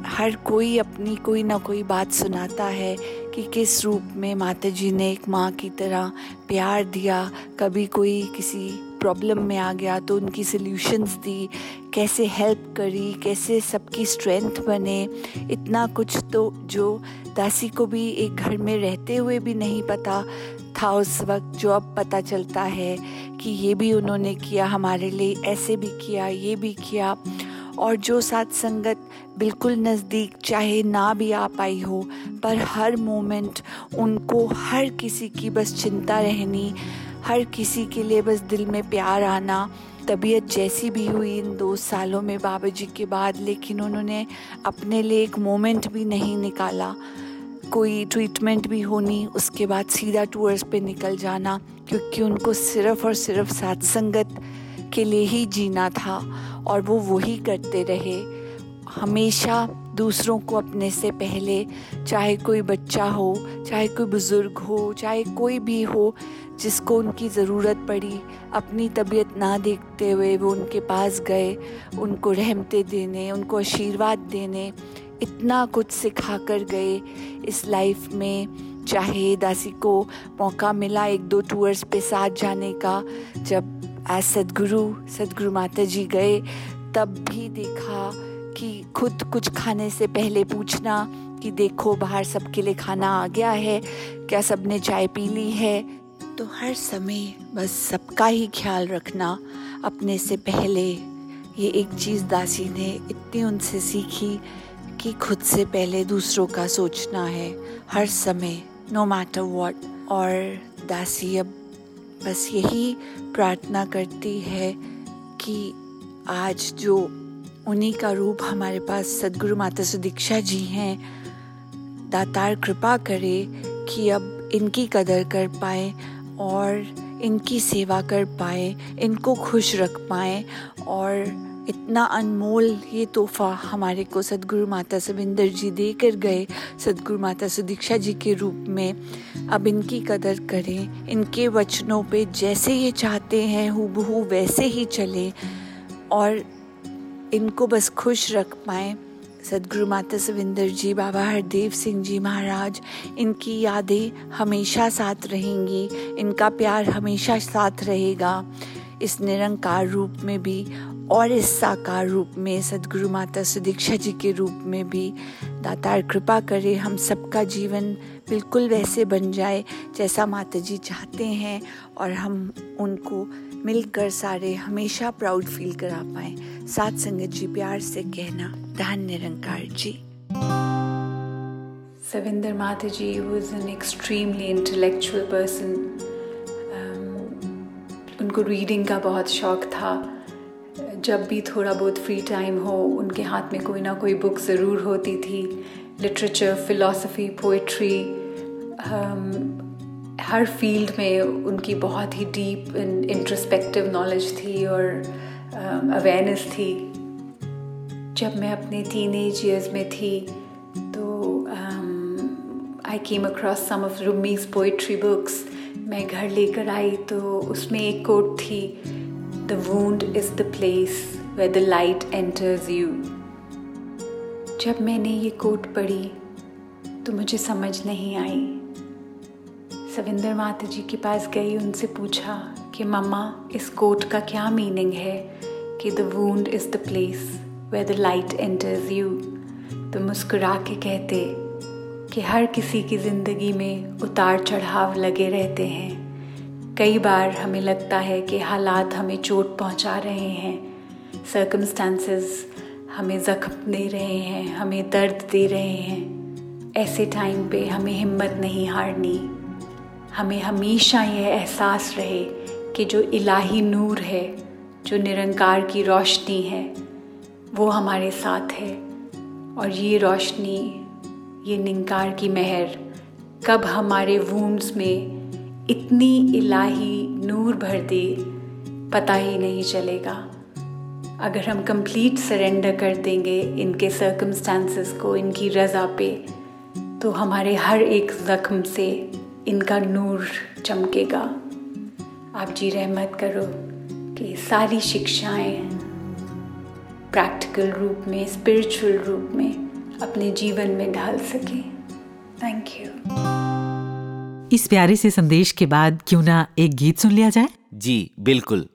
हर कोई अपनी कोई ना कोई बात सुनाता है कि किस रूप में माता जी ने एक माँ की तरह प्यार दिया। कभी कोई किसी प्रॉब्लम में आ गया तो उनकी सल्यूशंस दी, कैसे हेल्प करी, कैसे सबकी स्ट्रेंथ बने। इतना कुछ तो जो दासी को भी एक घर में रहते हुए भी नहीं पता था उस वक्त जो अब पता चलता है कि ये भी उन्होंने किया, हमारे लिए ऐसे भी किया, ये भी किया। और जो साथ संगत बिल्कुल नज़दीक, चाहे ना भी आ पाई हो, पर हर मोमेंट उनको हर किसी की बस चिंता रहनी, हर किसी के लिए बस दिल में प्यार आना, तबीयत जैसी भी हुई इन दो सालों में बाबा जी के बाद, लेकिन उन्होंने अपने लिए एक मोमेंट भी नहीं निकाला। कोई ट्रीटमेंट भी होनी, उसके बाद सीधा टूर्स पे निकल जाना, क्योंकि उनको सिर्फ़ और सिर्फ़ सत्संगत के लिए ही जीना था और वो वही करते रहे। हमेशा दूसरों को अपने से पहले, चाहे कोई बच्चा हो, चाहे कोई बुज़ुर्ग हो, चाहे कोई भी हो, जिसको उनकी ज़रूरत पड़ी, अपनी तबीयत ना देखते हुए वो उनके पास गए, उनको रहमते देने, उनको आशीर्वाद देने इतना कुछ सिखा कर गए इस लाइफ में। चाहे दासी को मौका मिला एक दो टूर्स पे साथ जाने का। जब एज सदगुरु सदगुरु माता जी गए, तब भी देखा कि खुद कुछ खाने से पहले पूछना कि देखो बाहर सबके लिए खाना आ गया है, क्या सबने चाय पी ली है? तो हर समय बस सबका ही ख्याल रखना अपने से पहले। ये एक चीज़ दासी ने इतनी उनसे सीखी कि खुद से पहले दूसरों का सोचना है हर समय नो मैटर वॉट और दासी अब बस यही प्रार्थना करती है कि आज जो उन्हीं का रूप हमारे पास सदगुरु माता सुदीक्षा जी हैं, दातार कृपा करे कि अब इनकी कदर कर पाए और इनकी सेवा कर पाए, इनको खुश रख पाए और इतना अनमोल ये तोहफा हमारे को सदगुरु माता सविंदर जी दे कर गए, सदगुरु माता सुदीक्षा जी के रूप में। अब इनकी कदर करें, इनके वचनों पे जैसे ये चाहते हैं हु वैसे ही चले और इनको बस खुश रख पाए। सदगुरु माता सविंदर जी, बाबा हरदेव सिंह जी महाराज, इनकी यादें हमेशा साथ रहेंगी, इनका प्यार हमेशा साथ रहेगा। इस निरंकार रूप में भी और इस साकार रूप में, सदगुरु माता सुदीक्षा जी के रूप में भी दातार कृपा करे हम सबका जीवन बिल्कुल वैसे बन जाए जैसा माता जी चाहते हैं और हम उनको मिलकर सारे हमेशा प्राउड फील करा पाए। सात संगत जी, प्यार से कहना धन Nirankar ji. Savinder Mata ji was an extremely intellectual person उनको रीडिंग का बहुत शौक था। जब भी थोड़ा बहुत फ्री टाइम हो उनके हाथ में कोई ना कोई बुक ज़रूर होती थी। लिटरेचर फ़िलासफ़ी पोइट्री हर फ़ील्ड में उनकी बहुत ही डीप इंट्रोस्पेक्टिव नॉलेज थी और अवेयरनेस um, थी। जब मैं अपने टीन एज ईयर्स में थी तो I came across some of Rumi's poetry books मैं घर लेकर आई तो उसमें एक कोट थी the wound is the place where the light enters you जब मैंने ये कोट पढ़ी तो मुझे समझ नहीं आई। सविंदर माता जी के पास गई, उनसे पूछा कि, मम्मा, इस कोट का क्या मीनिंग है कि the wound is the place where the light enters you तो मुस्कुरा के कहते कि हर किसी की ज़िंदगी में उतार चढ़ाव लगे रहते हैं। कई बार हमें लगता है कि हालात हमें चोट पहुँचा रहे हैं। सर्कमस्टांसेस हमें ज़ख्म दे रहे हैं, हमें दर्द दे रहे हैं। ऐसे टाइम पे हमें हिम्मत नहीं हारनी। हमें हमेशा यह एहसास रहे कि जो इलाही नूर है, जो निरंकार की रोशनी है, वो हमारे साथ है। और ये रोशनी ये निंकार की मेहर। कब हमारे वूम्स में इतनी इलाही नूर भर दे, पता ही नहीं चलेगा। अगर हम कंप्लीट सरेंडर कर देंगे इनके सर्कमस्टांसेस को, इनकी रज़ा पे तो हमारे हर एक ज़ख्म से इनका नूर चमकेगा। आप जी रहमत करो कि सारी शिक्षाएँ प्रैक्टिकल रूप में स्पिरिचुअल रूप में अपने जीवन में ढाल सके। थैंक यू इस प्यारे से संदेश के बाद क्यों ना एक गीत सुन लिया जाए? जी बिल्कुल।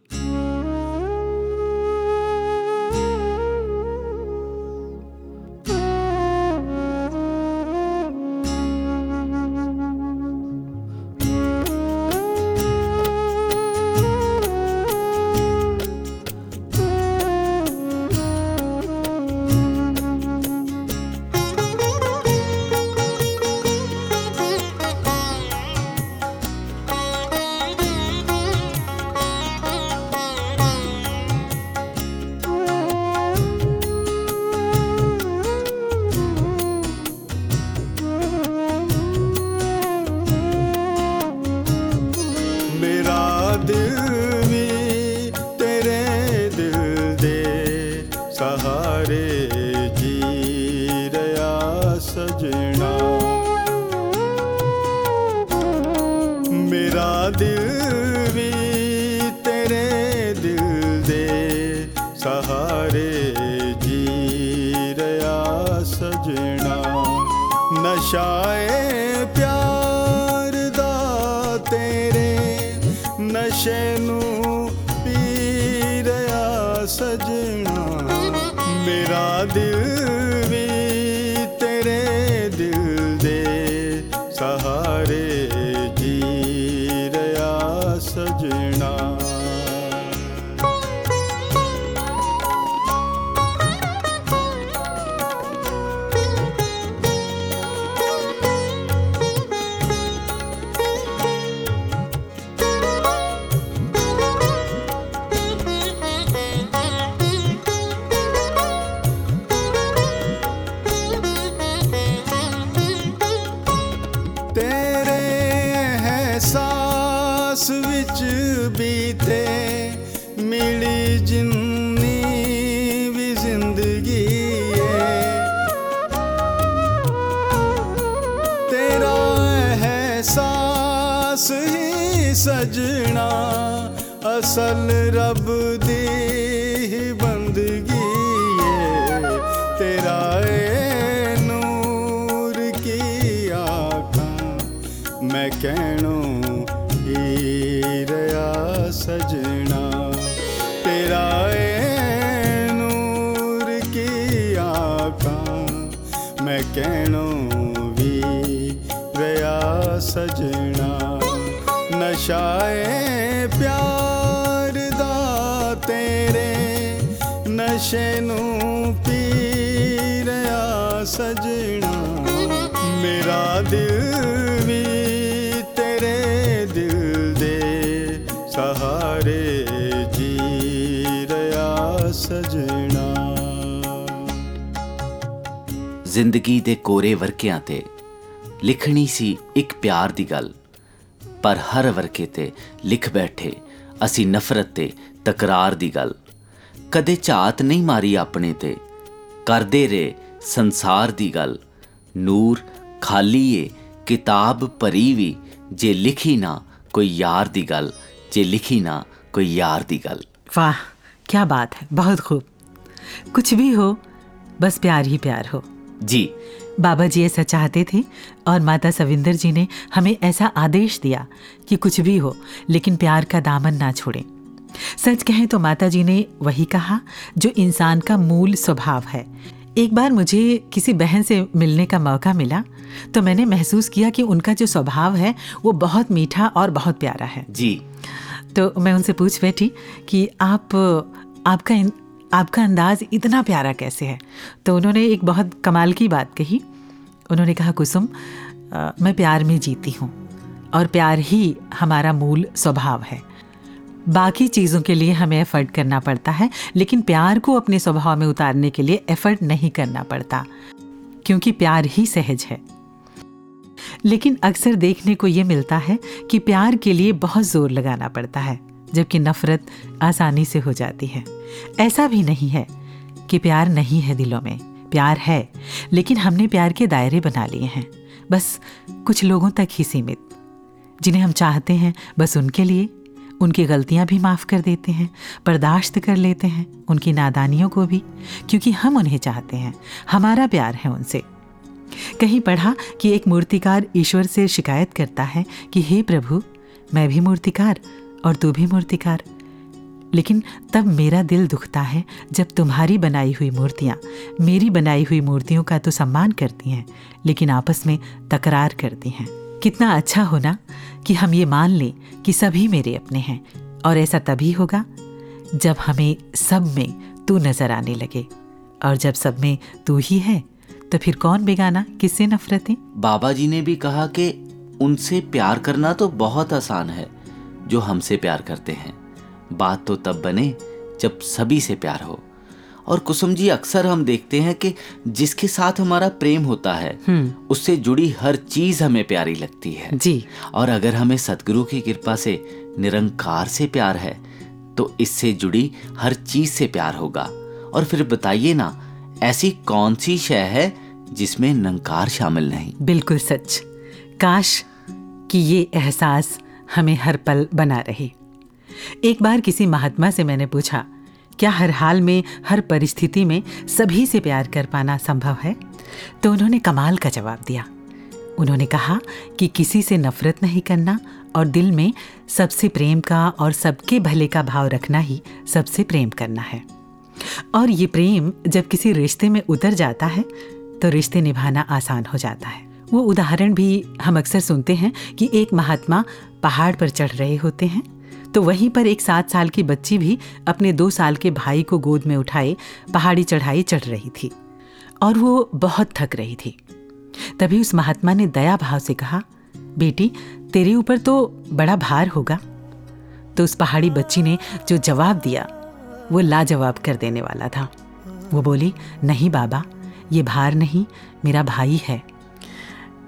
दिल ਨਸ਼ਾਏ ਪਿਆਰ ਦਾ ਤੇਰੇ ਨਸ਼ੇ ਨੂੰ ਪੀ ਰਿਆ ਸਜਣਾ। ਮੇਰਾ ਦਿਲ ਵੀ ਤੇਰੇ ਦਿਲ ਦੇ ਸਹਾਰੇ ਜੀ ਰਿਆ ਸਜਣਾ। ਜ਼ਿੰਦਗੀ ਦੇ ਕੋਰੇ ਵਰਕਿਆਂ ਤੇ ਲਿਖਣੀ ਸੀ ਇੱਕ ਪਿਆਰ ਦੀ ਗੱਲ। ਪਰ ਹਰ ਵਰਕੇ ਤੇ ਲਿਖ ਬੈਠੇ ਅਸੀਂ ਨਫ਼ਰਤ ਤੇ ਤਕਰਾਰ ਦੀ ਗੱਲ। ਕਦੇ ਝਾਤ ਨਹੀਂ ਮਾਰੀ ਆਪਣੇ ਤੇ ਕਰਦੇ ਰਹੇ ਸੰਸਾਰ ਦੀ ਗੱਲ। ਨੂਰ ਖਾਲੀ ਏ ਕਿਤਾਬ ਭਰੀ ਵੀ ਜੇ ਲਿਖੀ ਨਾ ਕੋਈ ਯਾਰ ਦੀ ਗੱਲ ਜੇ ਲਿਖੀ ਨਾ ਕੋਈ ਯਾਰ ਦੀ ਗੱਲ। ਵਾਹ ਕੀ ਬਾਤ ਹੈ ਬਹੁਤ ਖੂਬ। ਕੁਝ ਵੀ ਹੋ ਬਸ ਪਿਆਰ ਹੀ ਪਿਆਰ ਹੋ। ਜੀ। बाबा जी ऐसा चाहते थे और माता सविंदर जी ने हमें ऐसा आदेश दिया कि कुछ भी हो लेकिन प्यार का दामन ना छोड़ें। सच कहें तो माता जी ने वही कहा जो इंसान का मूल स्वभाव है। एक बार मुझे किसी बहन से मिलने का मौका मिला तो मैंने महसूस किया कि उनका जो स्वभाव है वो बहुत मीठा और बहुत प्यारा है। जी। तो मैं उनसे पूछ बैठी कि आप आपका आपका अंदाज इतना प्यारा कैसे है? तो उन्होंने एक बहुत कमाल की बात कही। उन्होंने कहा कुसुम अ, मैं प्यार में जीती हूँ और प्यार ही हमारा मूल स्वभाव है। बाकी चीज़ों के लिए हमें एफर्ट करना पड़ता है लेकिन प्यार को अपने स्वभाव में उतारने के लिए एफर्ट नहीं करना पड़ता क्योंकि प्यार ही सहज है। लेकिन अक्सर देखने को ये मिलता है कि प्यार के लिए बहुत ज़ोर लगाना पड़ता है। जबकि नफरत आसानी से हो जाती है। ऐसा भी नहीं है कि प्यार नहीं है दिलों में। प्यार है, लेकिन हमने प्यार के दायरे बना लिए हैं। बस कुछ लोगों तक ही सीमित, जिन्हें हम चाहते हैं, बस उनके लिए। उनकी गलतियाँ भी माफ़ कर देते हैं, बर्दाश्त कर लेते हैं, उनकी नादानियों को भी, क्योंकि हम उन्हें चाहते हैं। हमारा प्यार है उनसे। कहीं पढ़ा कि एक मूर्तिकार ईश्वर से शिकायत करता है कि, हे प्रभु, मैं भी मूर्तिकार और तू भी मूर्तिकार। लेकिन तब मेरा दिल दुखता है जब तुम्हारी बनाई हुई मूर्तियाँ मेरी बनाई हुई मूर्तियों का तो सम्मान करती हैं, लेकिन आपस में तकरार करती हैं। कितना अच्छा होना कि हम ये मान लें कि सभी मेरे अपने हैं, और ऐसा तभी होगा जब हमें सब में तू नज़र आने लगे, और जब सब में तू ही है तो फिर कौन बेगाना, किससे नफरतें? बाबा जी ने भी कहा कि उनसे प्यार करना तो बहुत आसान है जो हमसे प्यार करते हैं। बात तो तब बने जब सभी से प्यार हो। और कुसुम जी अक्सर हम देखते हैं कि जिसके साथ हमारा प्रेम होता है उससे जुड़ी हर चीज़ हमें प्यारी लगती है। जी। और अगर हमें सदगुरु की कृपा से निरंकार से प्यार है तो इससे जुड़ी हर चीज़ से प्यार होगा। और फिर बताइए ना ऐसी कौन सी शय है जिसमें निरंकार शामिल नहीं? बिल्कुल सच। काश कि ये एहसास हमें हर पल बना रहे। एक बार किसी महात्मा से मैंने पूछा, क्या हर हाल में, हर परिस्थिति में सभी से प्यार कर पाना संभव है? तो उन्होंने कमाल का जवाब दिया। उन्होंने कहा कि किसी से नफरत नहीं करना और दिल में सबसे प्रेम का और सबके भले का भाव रखना ही सबसे प्रेम करना है। और ये प्रेम जब किसी रिश्ते में उतर जाता है तो रिश्ते निभाना आसान हो जाता है। वो उदाहरण भी हम अक्सर सुनते हैं कि एक महात्मा पहाड़ पर चढ़ रहे होते हैं। तो वहीं पर एक सात साल की बच्ची भी अपने दो साल के भाई को गोद में उठाए, पहाड़ी चढ़ाई चढ़ रही थी और वो बहुत थक रही थी। तभी उस महात्मा ने दया भाव से कहा, बेटी, तेरे ऊपर तो बड़ा भार होगा। तो उस पहाड़ी बच्ची ने जो जवाब दिया, वो लाजवाब कर देने वाला था। वो बोली, नहीं बाबा, ये भार नहीं, मेरा भाई है।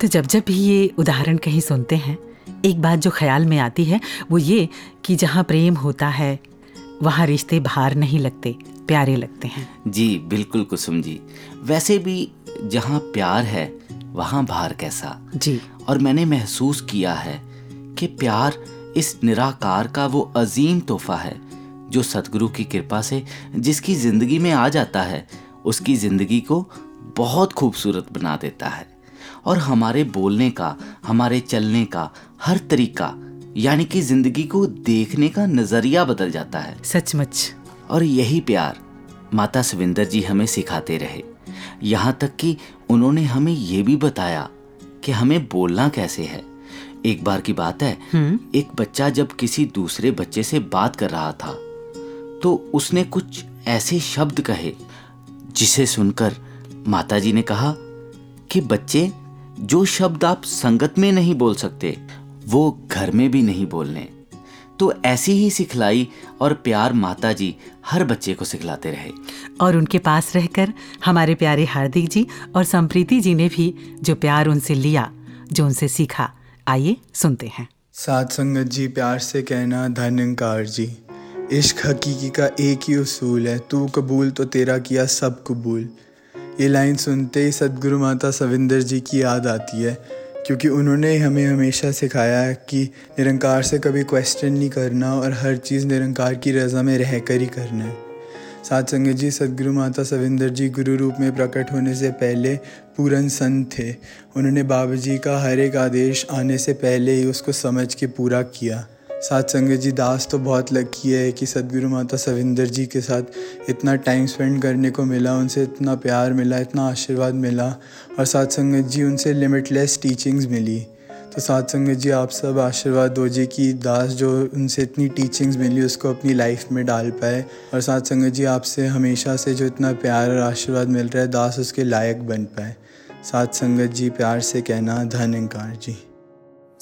तो जब जब भी ये उदाहरण कहीं सुनते हैं एक बात जो ख्याल में आती है वो ये कि जहाँ प्रेम होता है वहाँ रिश्ते भार नहीं लगते प्यारे लगते हैं। जी बिल्कुल कुसुम जी। वैसे भी जहाँ प्यार है वहाँ भार कैसा? जी। और मैंने महसूस किया है कि प्यार इस निराकार का वो अजीम तोहफा है जो सतगुरु की कृपा से जिसकी ज़िंदगी में आ जाता है उसकी ज़िंदगी को बहुत खूबसूरत बना देता है। और हमारे बोलने का हमारे चलने का हर तरीका यानी कि ज़िंदगी को देखने का नज़रिया बदल जाता है। सचमुच। और यही प्यार माता सविंदर जी हमें सिखाते रहे। यहाँ तक कि उन्होंने हमें ये भी बताया कि हमें बोलना कैसे है। एक बार की बात है एक बच्चा जब किसी दूसरे बच्चे से बात कर रहा था तो उसने कुछ ऐसे शब्द कहे जिसे सुनकर माताजी ने कहा कि बच्चे जो शब्द आप संगत में नहीं बोल सकते वो घर में भी नहीं बोलने। तो ऐसी ही सिखलाई और प्यार माताजी हर बच्चे को सिखलाते रहे। और उनके पास रहकर हमारे प्यारे हार्दिक जी और संप्रीति जी ने भी जो प्यार उनसे लिया जो उनसे सीखा आइए सुनते हैं। सात संगत जी प्यार से कहना धन्यकार जी। इश्क हकीकी का एक ही उसूल है तू कबूल तो तेरा किया सब कबूल। ये लाइन सुनते ही सदगुरु माता सविंदर जी की याद आती है, क्योंकि उन्होंने हमें हमेशा सिखाया है कि निरंकार से कभी क्वेश्चन नहीं करना और हर चीज़ निरंकार की रज़ा में रह कर ही करना है। सात संगत जी, सदगुरु माता सविंदर जी गुरु रूप में प्रकट होने से पहले पूरन संत थे। उन्होंने बाबा जी का हर एक आदेश आने से पहले ही उसको समझ के पूरा किया। साथ संगत जी, दास तो बहुत लकी है कि सदगुरु माता सविंदर जी के साथ इतना टाइम स्पेंड करने को मिला, उनसे इतना प्यार मिला, इतना आशीर्वाद मिला और साथ संगत जी, उनसे लिमिटलेस टीचिंग्स मिली। तो साथ संगत जी, आप सब आशीर्वाद दो जी कि दास जो उनसे इतनी टीचिंग्स मिली, उसको अपनी लाइफ में डाल पाए और साथ संगत जी, आपसे हमेशा से जो इतना प्यार और आशीर्वाद मिल रहा है, दास उसके लायक बन पाए। साथ संगत जी, प्यार से कहना धन्यकार जी।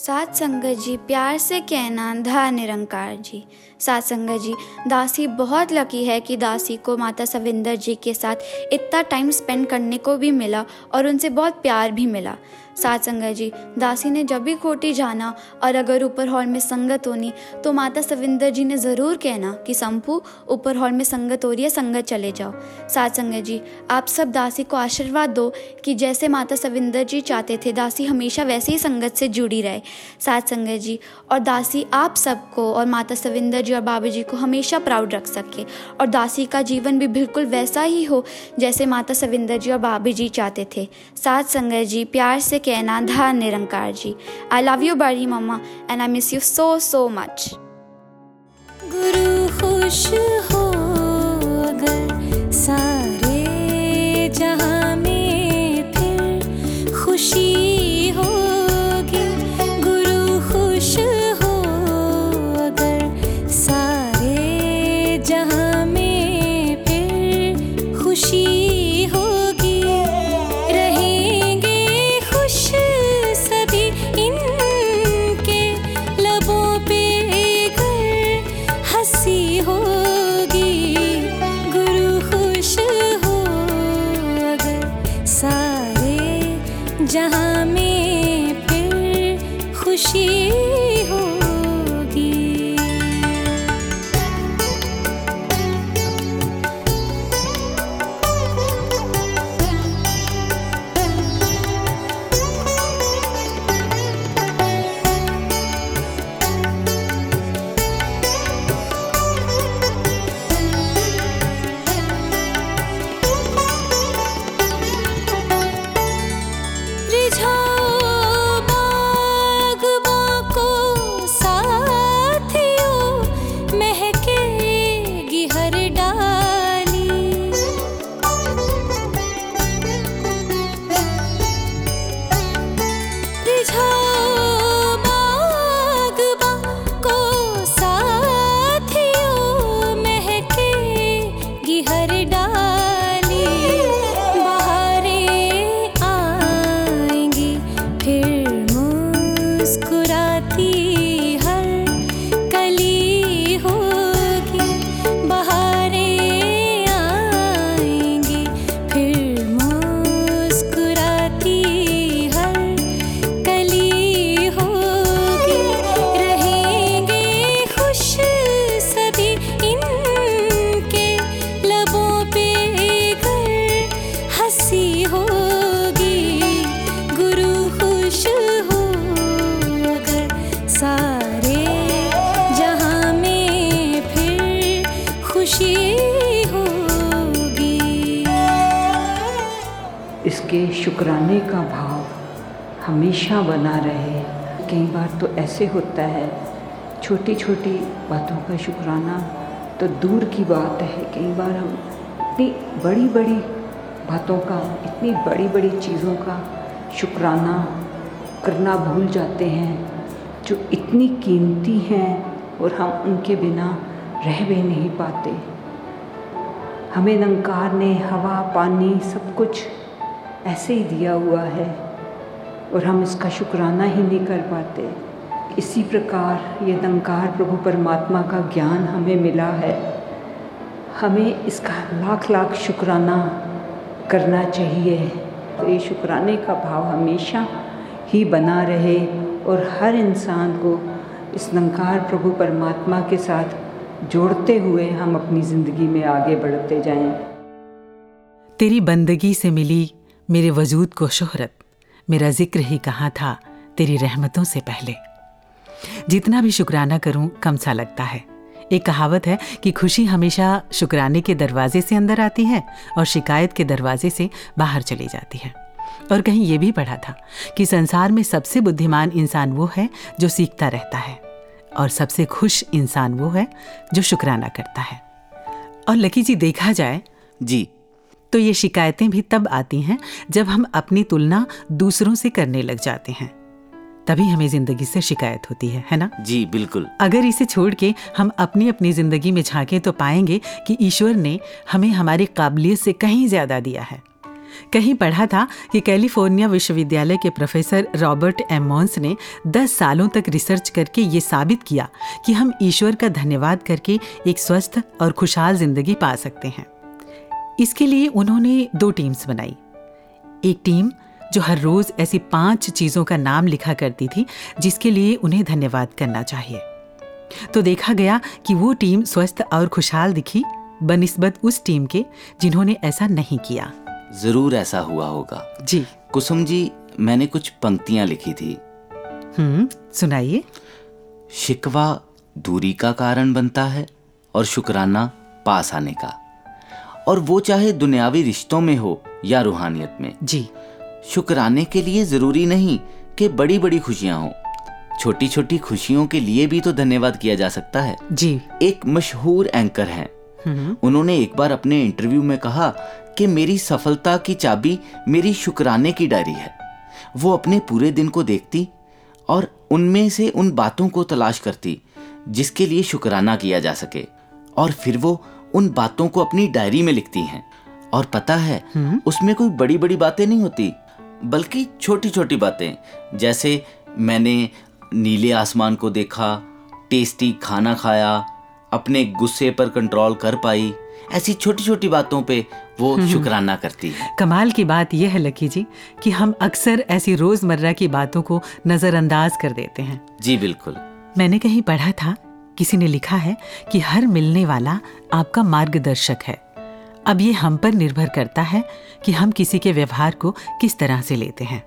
सात संगत जी, प्यार से कहना, धा निरंकार जी। सात संगत जी, दासी बहुत लकी है कि दासी को माता सविंदर जी के साथ इतना टाइम स्पेंड करने को भी मिला और उनसे बहुत प्यार भी मिला। सात संगत जी, दासी ने जब भी कोटी जाना और अगर ऊपर हॉल में संगत होनी तो माता सविंदर जी ने ज़रूर कहना कि संपू ऊपर हॉल में संगत हो रही है, संगत चले जाओ। सात संगत जी, आप सब दासी को आशीर्वाद दो कि जैसे माता सविंदर जी चाहते थे, दासी हमेशा वैसे ही संगत से जुड़ी रहे। सात संगत जी, और दासी आप सबको और माता सविंदर जी और बाबा जी को हमेशा प्राउड रख सके। और दासी का जीवन भी बिल्कुल वैसा ही हो, जैसे माता सविंदर जी और बाबा जी चाहते थे। सात संगत जी, प्यार से कहना धा निरंकार जी। आई लव यू बड़ी mama and I miss you so so much गुरु खुश हो अगर सारे जहाँ में फिर खुशी तो होता है। छोटी छोटी बातों का शुक्राना तो दूर की बात है। कई बार हम इतनी बड़ी बड़ी बातों का, इतनी बड़ी बड़ी चीज़ों का शुक्राना करना भूल जाते हैं, जो इतनी कीमती हैं और हम उनके बिना रह भी नहीं पाते। हमें नंकार ने हवा, पानी सब कुछ ऐसे ही दिया हुआ है और हम इसका शुक्राना ही नहीं कर पाते। इसी प्रकार ये नंकार प्रभु परमात्मा का ज्ञान हमें मिला है। हमें इसका लाख लाख शुक्राना करना चाहिए। तो ये शुक्राने का भाव हमेशा ही बना रहे और हर इंसान को इस नंकार प्रभु परमात्मा के साथ जोड़ते हुए हम अपनी ज़िंदगी में आगे बढ़ते जाएँ। तेरी बंदगी से मिली मेरे वजूद को शोहरत। मेरा ज़िक्र ही कहाँ था तेरी रहमतों से पहले। जितना भी शुक्राना करूँ कम सा लगता है। एक कहावत है कि खुशी हमेशा शुक्राने के दरवाजे से अंदर आती है और शिकायत के दरवाजे से बाहर चली जाती है। और कहीं ये भी पढ़ा था कि संसार में सबसे बुद्धिमान इंसान वो है जो सीखता रहता है और सबसे खुश इंसान वो है जो शुक्राना करता है। और लकी जी देखा जाए जी। तो ये शिकायतें भी तब आती हैं जब हम अपनी तुलना दूसरों से करने लग जाते हैं। तभी हमें ज़िंदगी से शिकायत होती है है ना? जी बिल्कुल। अगर इसे छोड़ के हम अपनी अपनी ज़िंदगी में झांकें तो पाएँगे कि ईश्वर ने हमें हमारी काबिलियत से कहीं ज़्यादा दिया है। कहीं पढ़ा था कि कैलिफ़ोर्निया विश्वविद्यालय के प्रोफेसर रॉबर्ट एमॉन्स ने 10 सालों तक रिसर्च करके ये साबित किया कि हम ईश्वर का धन्यवाद करके एक स्वस्थ और खुशहाल ज़िंदगी पा सकते हैं। इसके लिए उन्होंने दो टीम्स बनाई। एक टीम जो हर रोज ऐसी पाँच चीज़ों का नाम लिखा करती थी जिसके लिए उन्हें धन्यवाद करना चाहिए। तो देखा गया कि वो टीम स्वस्थ और खुशहाल दिखी बनिस्बत उस टीम के जिन्होंने ऐसा नहीं किया। ज़रूर ऐसा हुआ होगा। जी। कुसुम जी मैंने कुछ पंक्तियाँ लिखी थी। हम्म सुनाइए। शिकवा दूरी का कारण बनता है और शुक्राना पास आने का। और वो चाहे दुनियावी रिश्तों में हो या रूहानियत में। जी। शुक्राने के लिए ज़रूरी नहीं कि बड़ी बड़ी खुशियाँ हों। छोटी छोटी खुशियों के लिए भी तो धन्यवाद किया जा सकता है। जी। एक मशहूर एंकर हैं। हम्म। उन्होंने एक बार अपने इंटरव्यू में कहा कि मेरी सफलता की चाबी मेरी शुक्राने की डायरी है। वो अपने पूरे दिन को देखती और उनमें से उन बातों को तलाश करती जिसके लिए शुक्राना किया जा सके। और फिर वो उन बातों को अपनी डायरी में लिखती हैं। और पता है उसमें कोई बड़ी बड़ी बातें नहीं होती। बल्कि छोटी छोटी बातें जैसे मैंने नीले आसमान को देखा टेस्टी खाना खाया अपने गुस्से पर कंट्रोल कर पाई ऐसी छोटी छोटी बातों पे वो शुक्राना करती है। कमाल की बात यह है लकी जी कि हम अक्सर ऐसी रोज़मर्रा की बातों को नजरअंदाज कर देते हैं। जी बिल्कुल। मैंने कहीं पढ़ा था किसी ने लिखा है कि हर मिलने वाला आपका मार्गदर्शक है। अब ये हम पर निर्भर करता है कि हम किसी के व्यवहार को किस तरह से लेते हैं।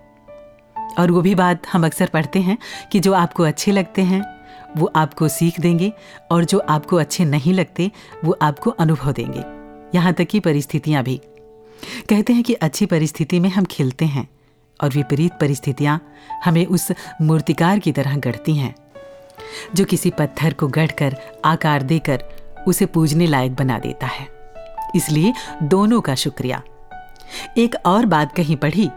और वो भी बात हम अक्सर पढ़ते हैं कि जो आपको अच्छे लगते हैं, वो आपको सीख देंगे और जो आपको अच्छे नहीं लगते, वो आपको अनुभव देंगे। यहाँ तक कि परिस्थितियाँ भी। कहते हैं कि अच्छी परिस्थिति में हम खिलते हैं और विपरीत परिस्थितियाँ हमें उस मूर्तिकार की तरह गढ़ती हैं, जो किसी पत्थर को गढ़कर, आकार देकर, उसे पूजने लायक बना देता है। इसलिए दोनों का शुक्रिया। एक और बात कहीं पढ़ी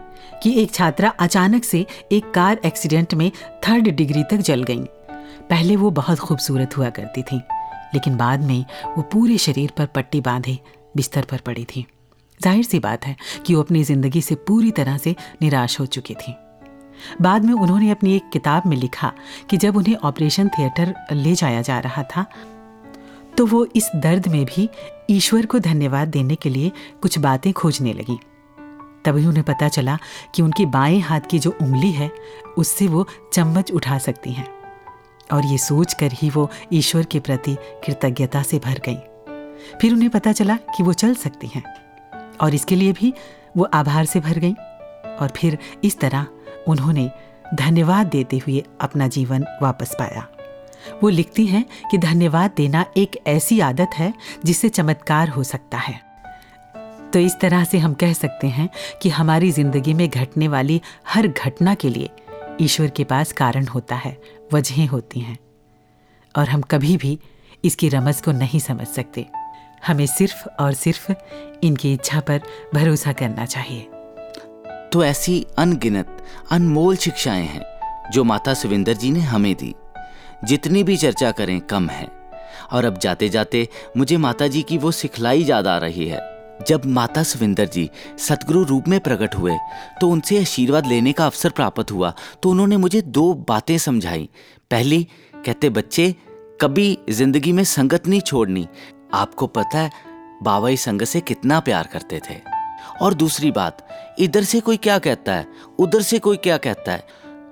कि एक छात्रा अचानक से एक कार एक्सीडेंट में थर्ड डिग्री तक जल गई। पहले वो बहुत खूबसूरत हुआ करती थी, लेकिन बाद में वो पूरे शरीर पर पट्टी बांधे, बिस्तर पर पड़ी थी। ज़ाहिर सी बात है कि वो अपनी ज़िंदगी से पूरी तरह से निराश हो चुकी थी। बाद में उन्होंने अपनी एक किताब में लिखा कि जब उन्हें ऑपरेशन थिएटर ले जाया जा रहा था तो वो इस दर्द में भी ईश्वर को धन्यवाद देने के लिए कुछ बातें खोजने लगी। तभी उन्हें पता चला कि उनकी बाएँ हाथ की जो उंगली है, उससे वो चम्मच उठा सकती हैं। और ये सोच कर ही वो ईश्वर के प्रति कृतज्ञता से भर गई। फिर उन्हें पता चला कि वो चल सकती हैं। और इसके लिए भी वो आभार से भर गई। और फिर इस तरह उन्होंने धन्यवाद देते हुए अपना जीवन वापस पाया। वो लिखती हैं कि धन्यवाद देना एक ऐसी आदत है जिससे चमत्कार हो सकता है। तो इस तरह से हम कह सकते हैं कि हमारी ज़िंदगी में घटने वाली हर घटना के लिए ईश्वर के पास कारण होता है, वजहें होती हैं। और हम कभी भी इसकी रमज को नहीं समझ सकते। हमें सिर्फ़ और सिर्फ़ इनकी इच्छा पर भरोसा करना चाहिए। तो ऐसी अनगिनत, अनमोल शिक्षाएँ हैं जो माता सुविंदर जी ने हमें दी। जितनी भी चर्चा करें, कम है। और अब जाते जाते मुझे माता जी की वो सिखलाई याद आ रही है। जब माता सुविंदर जी सतगुरु रूप में प्रकट हुए तो उनसे आशीर्वाद लेने का अवसर प्राप्त हुआ तो उन्होंने मुझे दो बातें समझाई। पहली, कहते, बच्चे, कभी ज़िंदगी में संगत नहीं छोड़नी। आपको पता है, बाबा संगत से कितना प्यार करते थे। और दूसरी बात, इधर से कोई क्या कहता है? उधर से कोई क्या कहता है?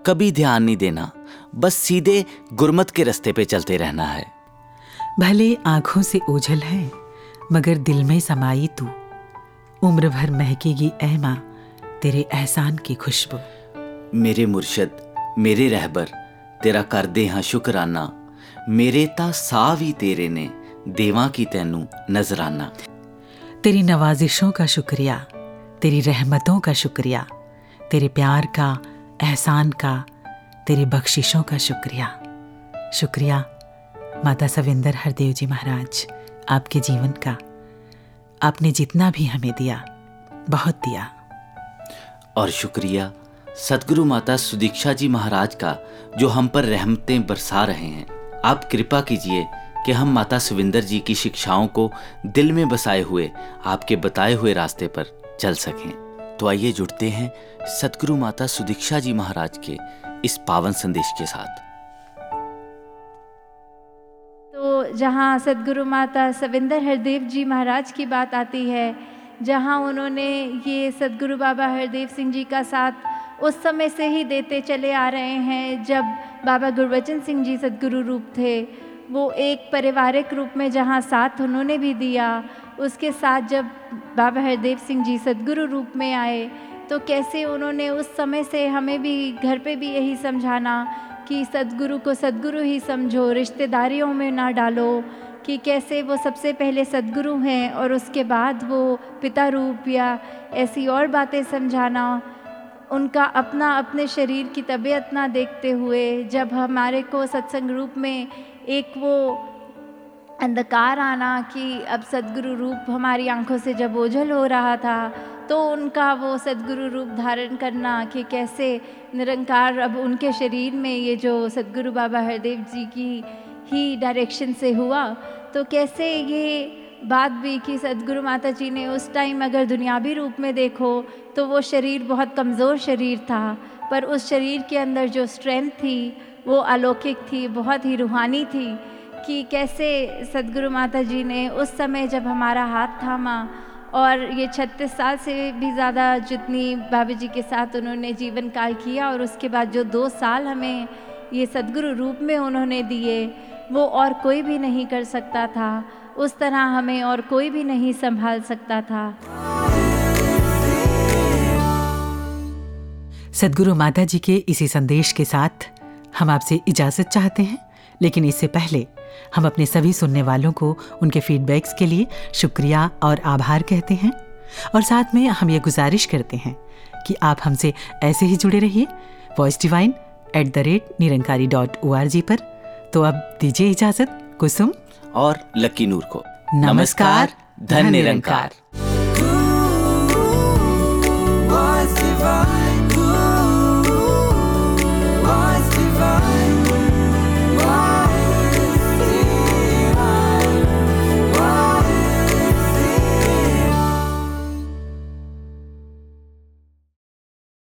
कभी ध्यान नहीं देना। बस सीधे गुरमत के रास्ते पे चलते रहना है। भले आँखों से ओझल है मगर दिल में समाई तू। उम्र भर महकेगी माँ तेरे एहसान की खुशबू। मेरे मुर्शद मेरे रहबर तेरा कर दे हाँ शुक्राना। मेरे ता सा भी तेरे ने देवा की तैनू नजराना। तेरी नवाजिशों का शुक्रिया तेरी रहमतों का शुक्रिया तेरे प्यार का एहसान का तेरी बख्शिशों का शुक्रिया। शुक्रिया, माता सविंदर हरदेव जी महाराज, आपके जीवन का। आपने जितना भी हमें दिया, बहुत दिया। और शुक्रिया सदगुरु माता सुदीक्षा जी महाराज का, जो हम पर रहमतें बरसा रहे हैं। आप कृपा कीजिए कि हम माता सुविंदर जी की शिक्षाओं को दिल में बसाए हुए, आपके बताए हुए रास्ते पर चल सकें। तो आइए जुड़ते हैं सतगुरु माता सुदीक्षा जी महाराज के इस पावन संदेश के साथ। तो जहाँ सदगुरु माता सविंदर हरदेव जी महाराज की बात आती है, जहाँ उन्होंने ये सदगुरु बाबा हरदेव सिंह जी का साथ उस समय से ही देते चले आ रहे हैं, जब बाबा गुरबचन सिंह जी सदगुरु रूप थे, वो एक पारिवारिक रूप में जहाँ साथ उन्होंने भी दिया, उसके साथ जब बाबा हरदेव सिंह जी सदगुरु रूप में आए तो कैसे उन्होंने उस समय से हमें भी घर पे भी यही समझाना कि सदगुरु को सदगुरु ही समझो, रिश्तेदारियों में ना डालो, कि कैसे वो सबसे पहले सदगुरु हैं और उसके बाद वो पिता रूप या ऐसी और बातें समझाना। उनका अपना अपने शरीर की तबीयत ना देखते हुए जब हमारे को सत्संग रूप में एक वो अंधकार आना कि अब सदगुरु रूप हमारी आँखों से जब ओझल हो रहा था तो उनका वो सदगुरु रूप धारण करना, कि कैसे निरंकार अब उनके शरीर में ये जो सदगुरु बाबा हरदेव जी की ही डायरेक्शन से हुआ तो कैसे ये बात भी कि सदगुरु माता जी ने उस टाइम अगर दुनियावी रूप में देखो तो वो शरीर बहुत कमज़ोर शरीर था, पर उस शरीर के अंदर जो स्ट्रेंथ थी, वो अलौकिक थी, बहुत ही रूहानी थी, कि कैसे सदगुरु माता जी ने उस समय जब हमारा हाथ थामा और ये छत्तीस साल से भी ज़्यादा जितनी भाभी जी के साथ उन्होंने जीवन काल किया और उसके बाद जो दो साल हमें ये सदगुरु रूप में उन्होंने दिए, वो और कोई भी नहीं कर सकता था। उस तरह हमें और कोई भी नहीं संभाल सकता था। सदगुरु माता जी के इसी संदेश के साथ हम आपसे इजाज़त चाहते हैं, लेकिन इससे पहले हम अपने सभी सुनने वालों को उनके फीडबैक्स के लिए शुक्रिया और आभार कहते हैं। और साथ में हम ये गुजारिश करते हैं कि आप हमसे ऐसे ही जुड़े रहिए voice divine at the rate Nirankari dot O R G पर। तो अब दीजिए इजाज़त कुसुम। और लकी नूर को। नमस्कार धन निरंकार। Divine.